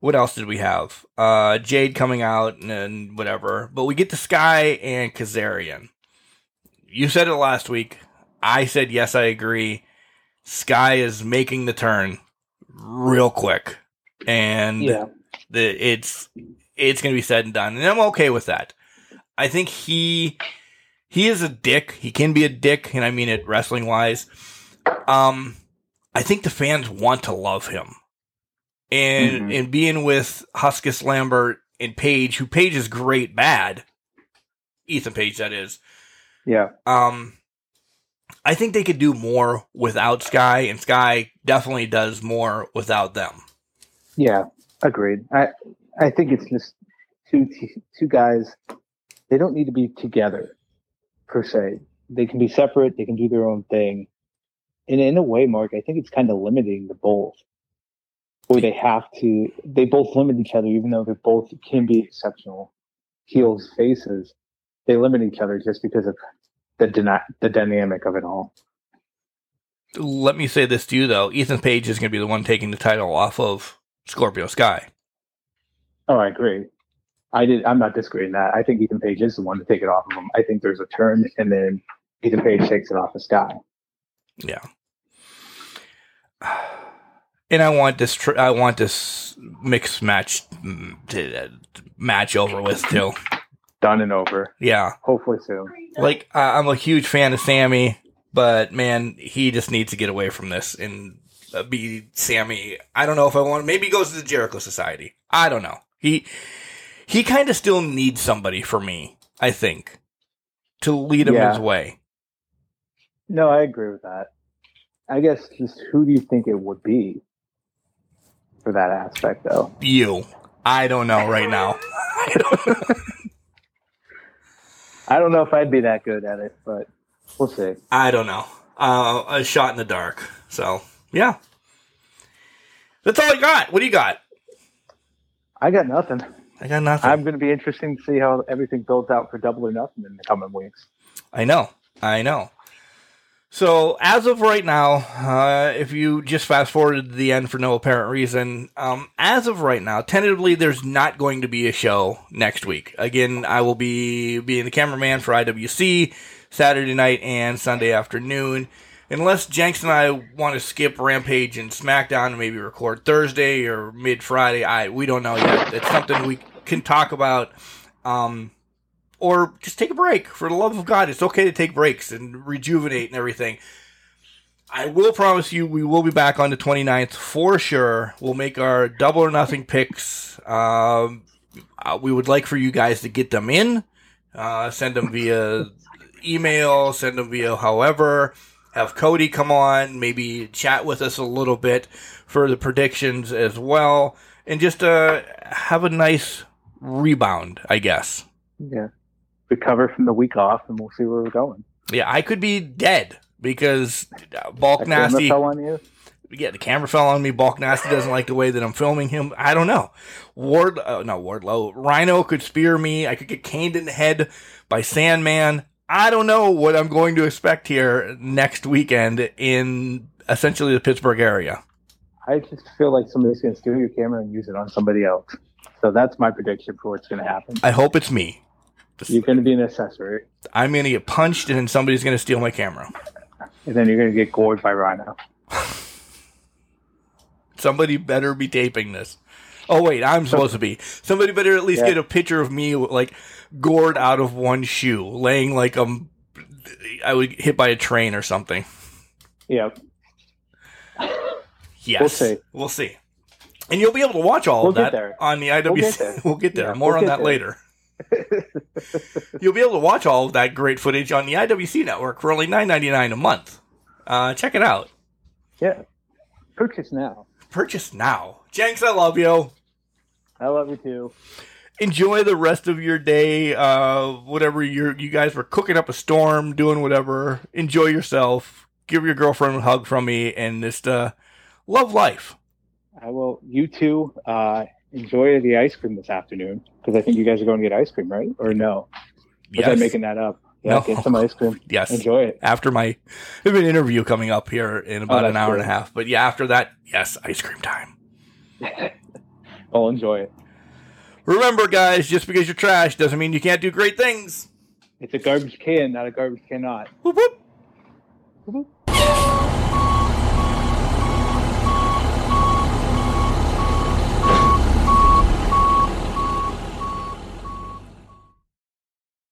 what else did we have? Uh, Jade coming out and, and whatever. But we get to Sky and Kazarian. You said it last week. I said yes, I agree. Sky is making the turn real quick, and Yeah, the it's it's going to be said and done, and I'm okay with that. I think he he is a dick. He can be a dick, and I mean it wrestling wise. Um, I think the fans want to love him, and Mhm. and being with Huskus Lambert and Page, who Page is great, bad. Ethan Page, that is. yeah, Um, I think they could do more without Sky, and Sky definitely does more without them. yeah, agreed. I I think it's just two two guys. They don't need to be together per se. They can be separate. They can do their own thing. And in a way, Mark, I think it's kind of limiting the both. Or they have to. They both limit each other, even though they both can be exceptional heels, faces. They limit each other just because of the dyna- the dynamic of it all. let me say this to you though ethan page is going to be the one taking the title off of scorpio sky Oh, I agree. I did. I'm not disagreeing that. I think Ethan Page is the one to take it off of him. I think there's a turn, and then Ethan Page takes it off of Sky. yeah and i want this tr- i want this mixed match to, uh, match over with too Done and over. yeah Hopefully soon. like I i'm a huge fan of sammy but man he just needs to get away from this and uh, be sammy i don't know if i want maybe he goes to the jericho society i don't know he he kind of still needs somebody for me i think to lead him Yeah. his way No, I agree with that. I guess just who do you think it would be for that aspect, though? you. I don't know right now. I don't know if I'd be that good at it, but we'll see. I don't know. Uh, a shot in the dark. So yeah, that's all I got. What do you got? I got nothing. I got nothing. I'm going to be interesting to see how everything builds out for Double or Nothing in the coming weeks. I know. I know. So as of right now, uh, if you just fast forwarded to the end for no apparent reason, um, as of right now, tentatively, there's not going to be a show next week. Again, I will be being the cameraman for IWC Saturday night and Sunday afternoon. Unless Jenks and I want to skip Rampage and SmackDown and maybe record Thursday or mid Friday, I we don't know yet. It's something we can talk about. Um, or just take a break. For the love of God, it's okay to take breaks and rejuvenate and everything. I will promise you we will be back on the 29th for sure. We'll make our double or nothing picks. Um, uh, we would like for you guys to get them in. Uh, send them via email, send them via however. Have Cody come on, maybe chat with us a little bit for the predictions as well. And just uh, have a nice rebound, I guess. Yeah. Recover from the week off, and we'll see where we're going. Yeah, I could be dead because uh, Bulk I shouldn't have Nasty. fell on you. yeah, the camera fell on me. Bulk Nasty doesn't like the way that I'm filming him. I don't know. Ward, uh, no Wardlow, Rhino could spear me. I could get caned in the head by Sandman. I don't know what I'm going to expect here next weekend in essentially the Pittsburgh area. I just feel like somebody's going to steal your camera and use it on somebody else. So that's my prediction for what's going to happen. I hope it's me. You're going to be an accessory, I'm going to get punched and then somebody's going to steal my camera. and then you're going to get gored by Rhino. Somebody better be taping this. Oh wait, I'm supposed to be. Somebody better at least Yeah. get a picture of me like gored out of one shoe, laying like um, I would hit by a train or something. Yeah. Yes, We'll see. We'll see. And you'll be able to watch all We'll of that there. on the IWC. get there. We'll get there. Yeah, More we'll on that there. later. you'll be able to watch all of that great footage on the IWC network for only nine ninety nine a month. Uh, check it out. Yeah. Purchase now. Purchase now. Jenks, I love you. I love you too. enjoy the rest of your day. Uh, whatever you you guys were cooking up a storm, doing whatever. Enjoy yourself. Give your girlfriend a hug from me, and just uh, love life. I will. You too. Uh, enjoy the ice cream this afternoon because I think you guys are going to get ice cream, right? Or no? Was I Yes. making that up? Yeah, No. get some ice cream. Yes. Enjoy it. After my, I have an interview coming up here in about Oh, an hour and a half. But yeah, after that, yes, ice cream time. I'll enjoy it. Remember, guys, just because you're trash doesn't mean you can't do great things. It's a garbage can, not a garbage cannot. Whoop, whoop. Whoop, whoop.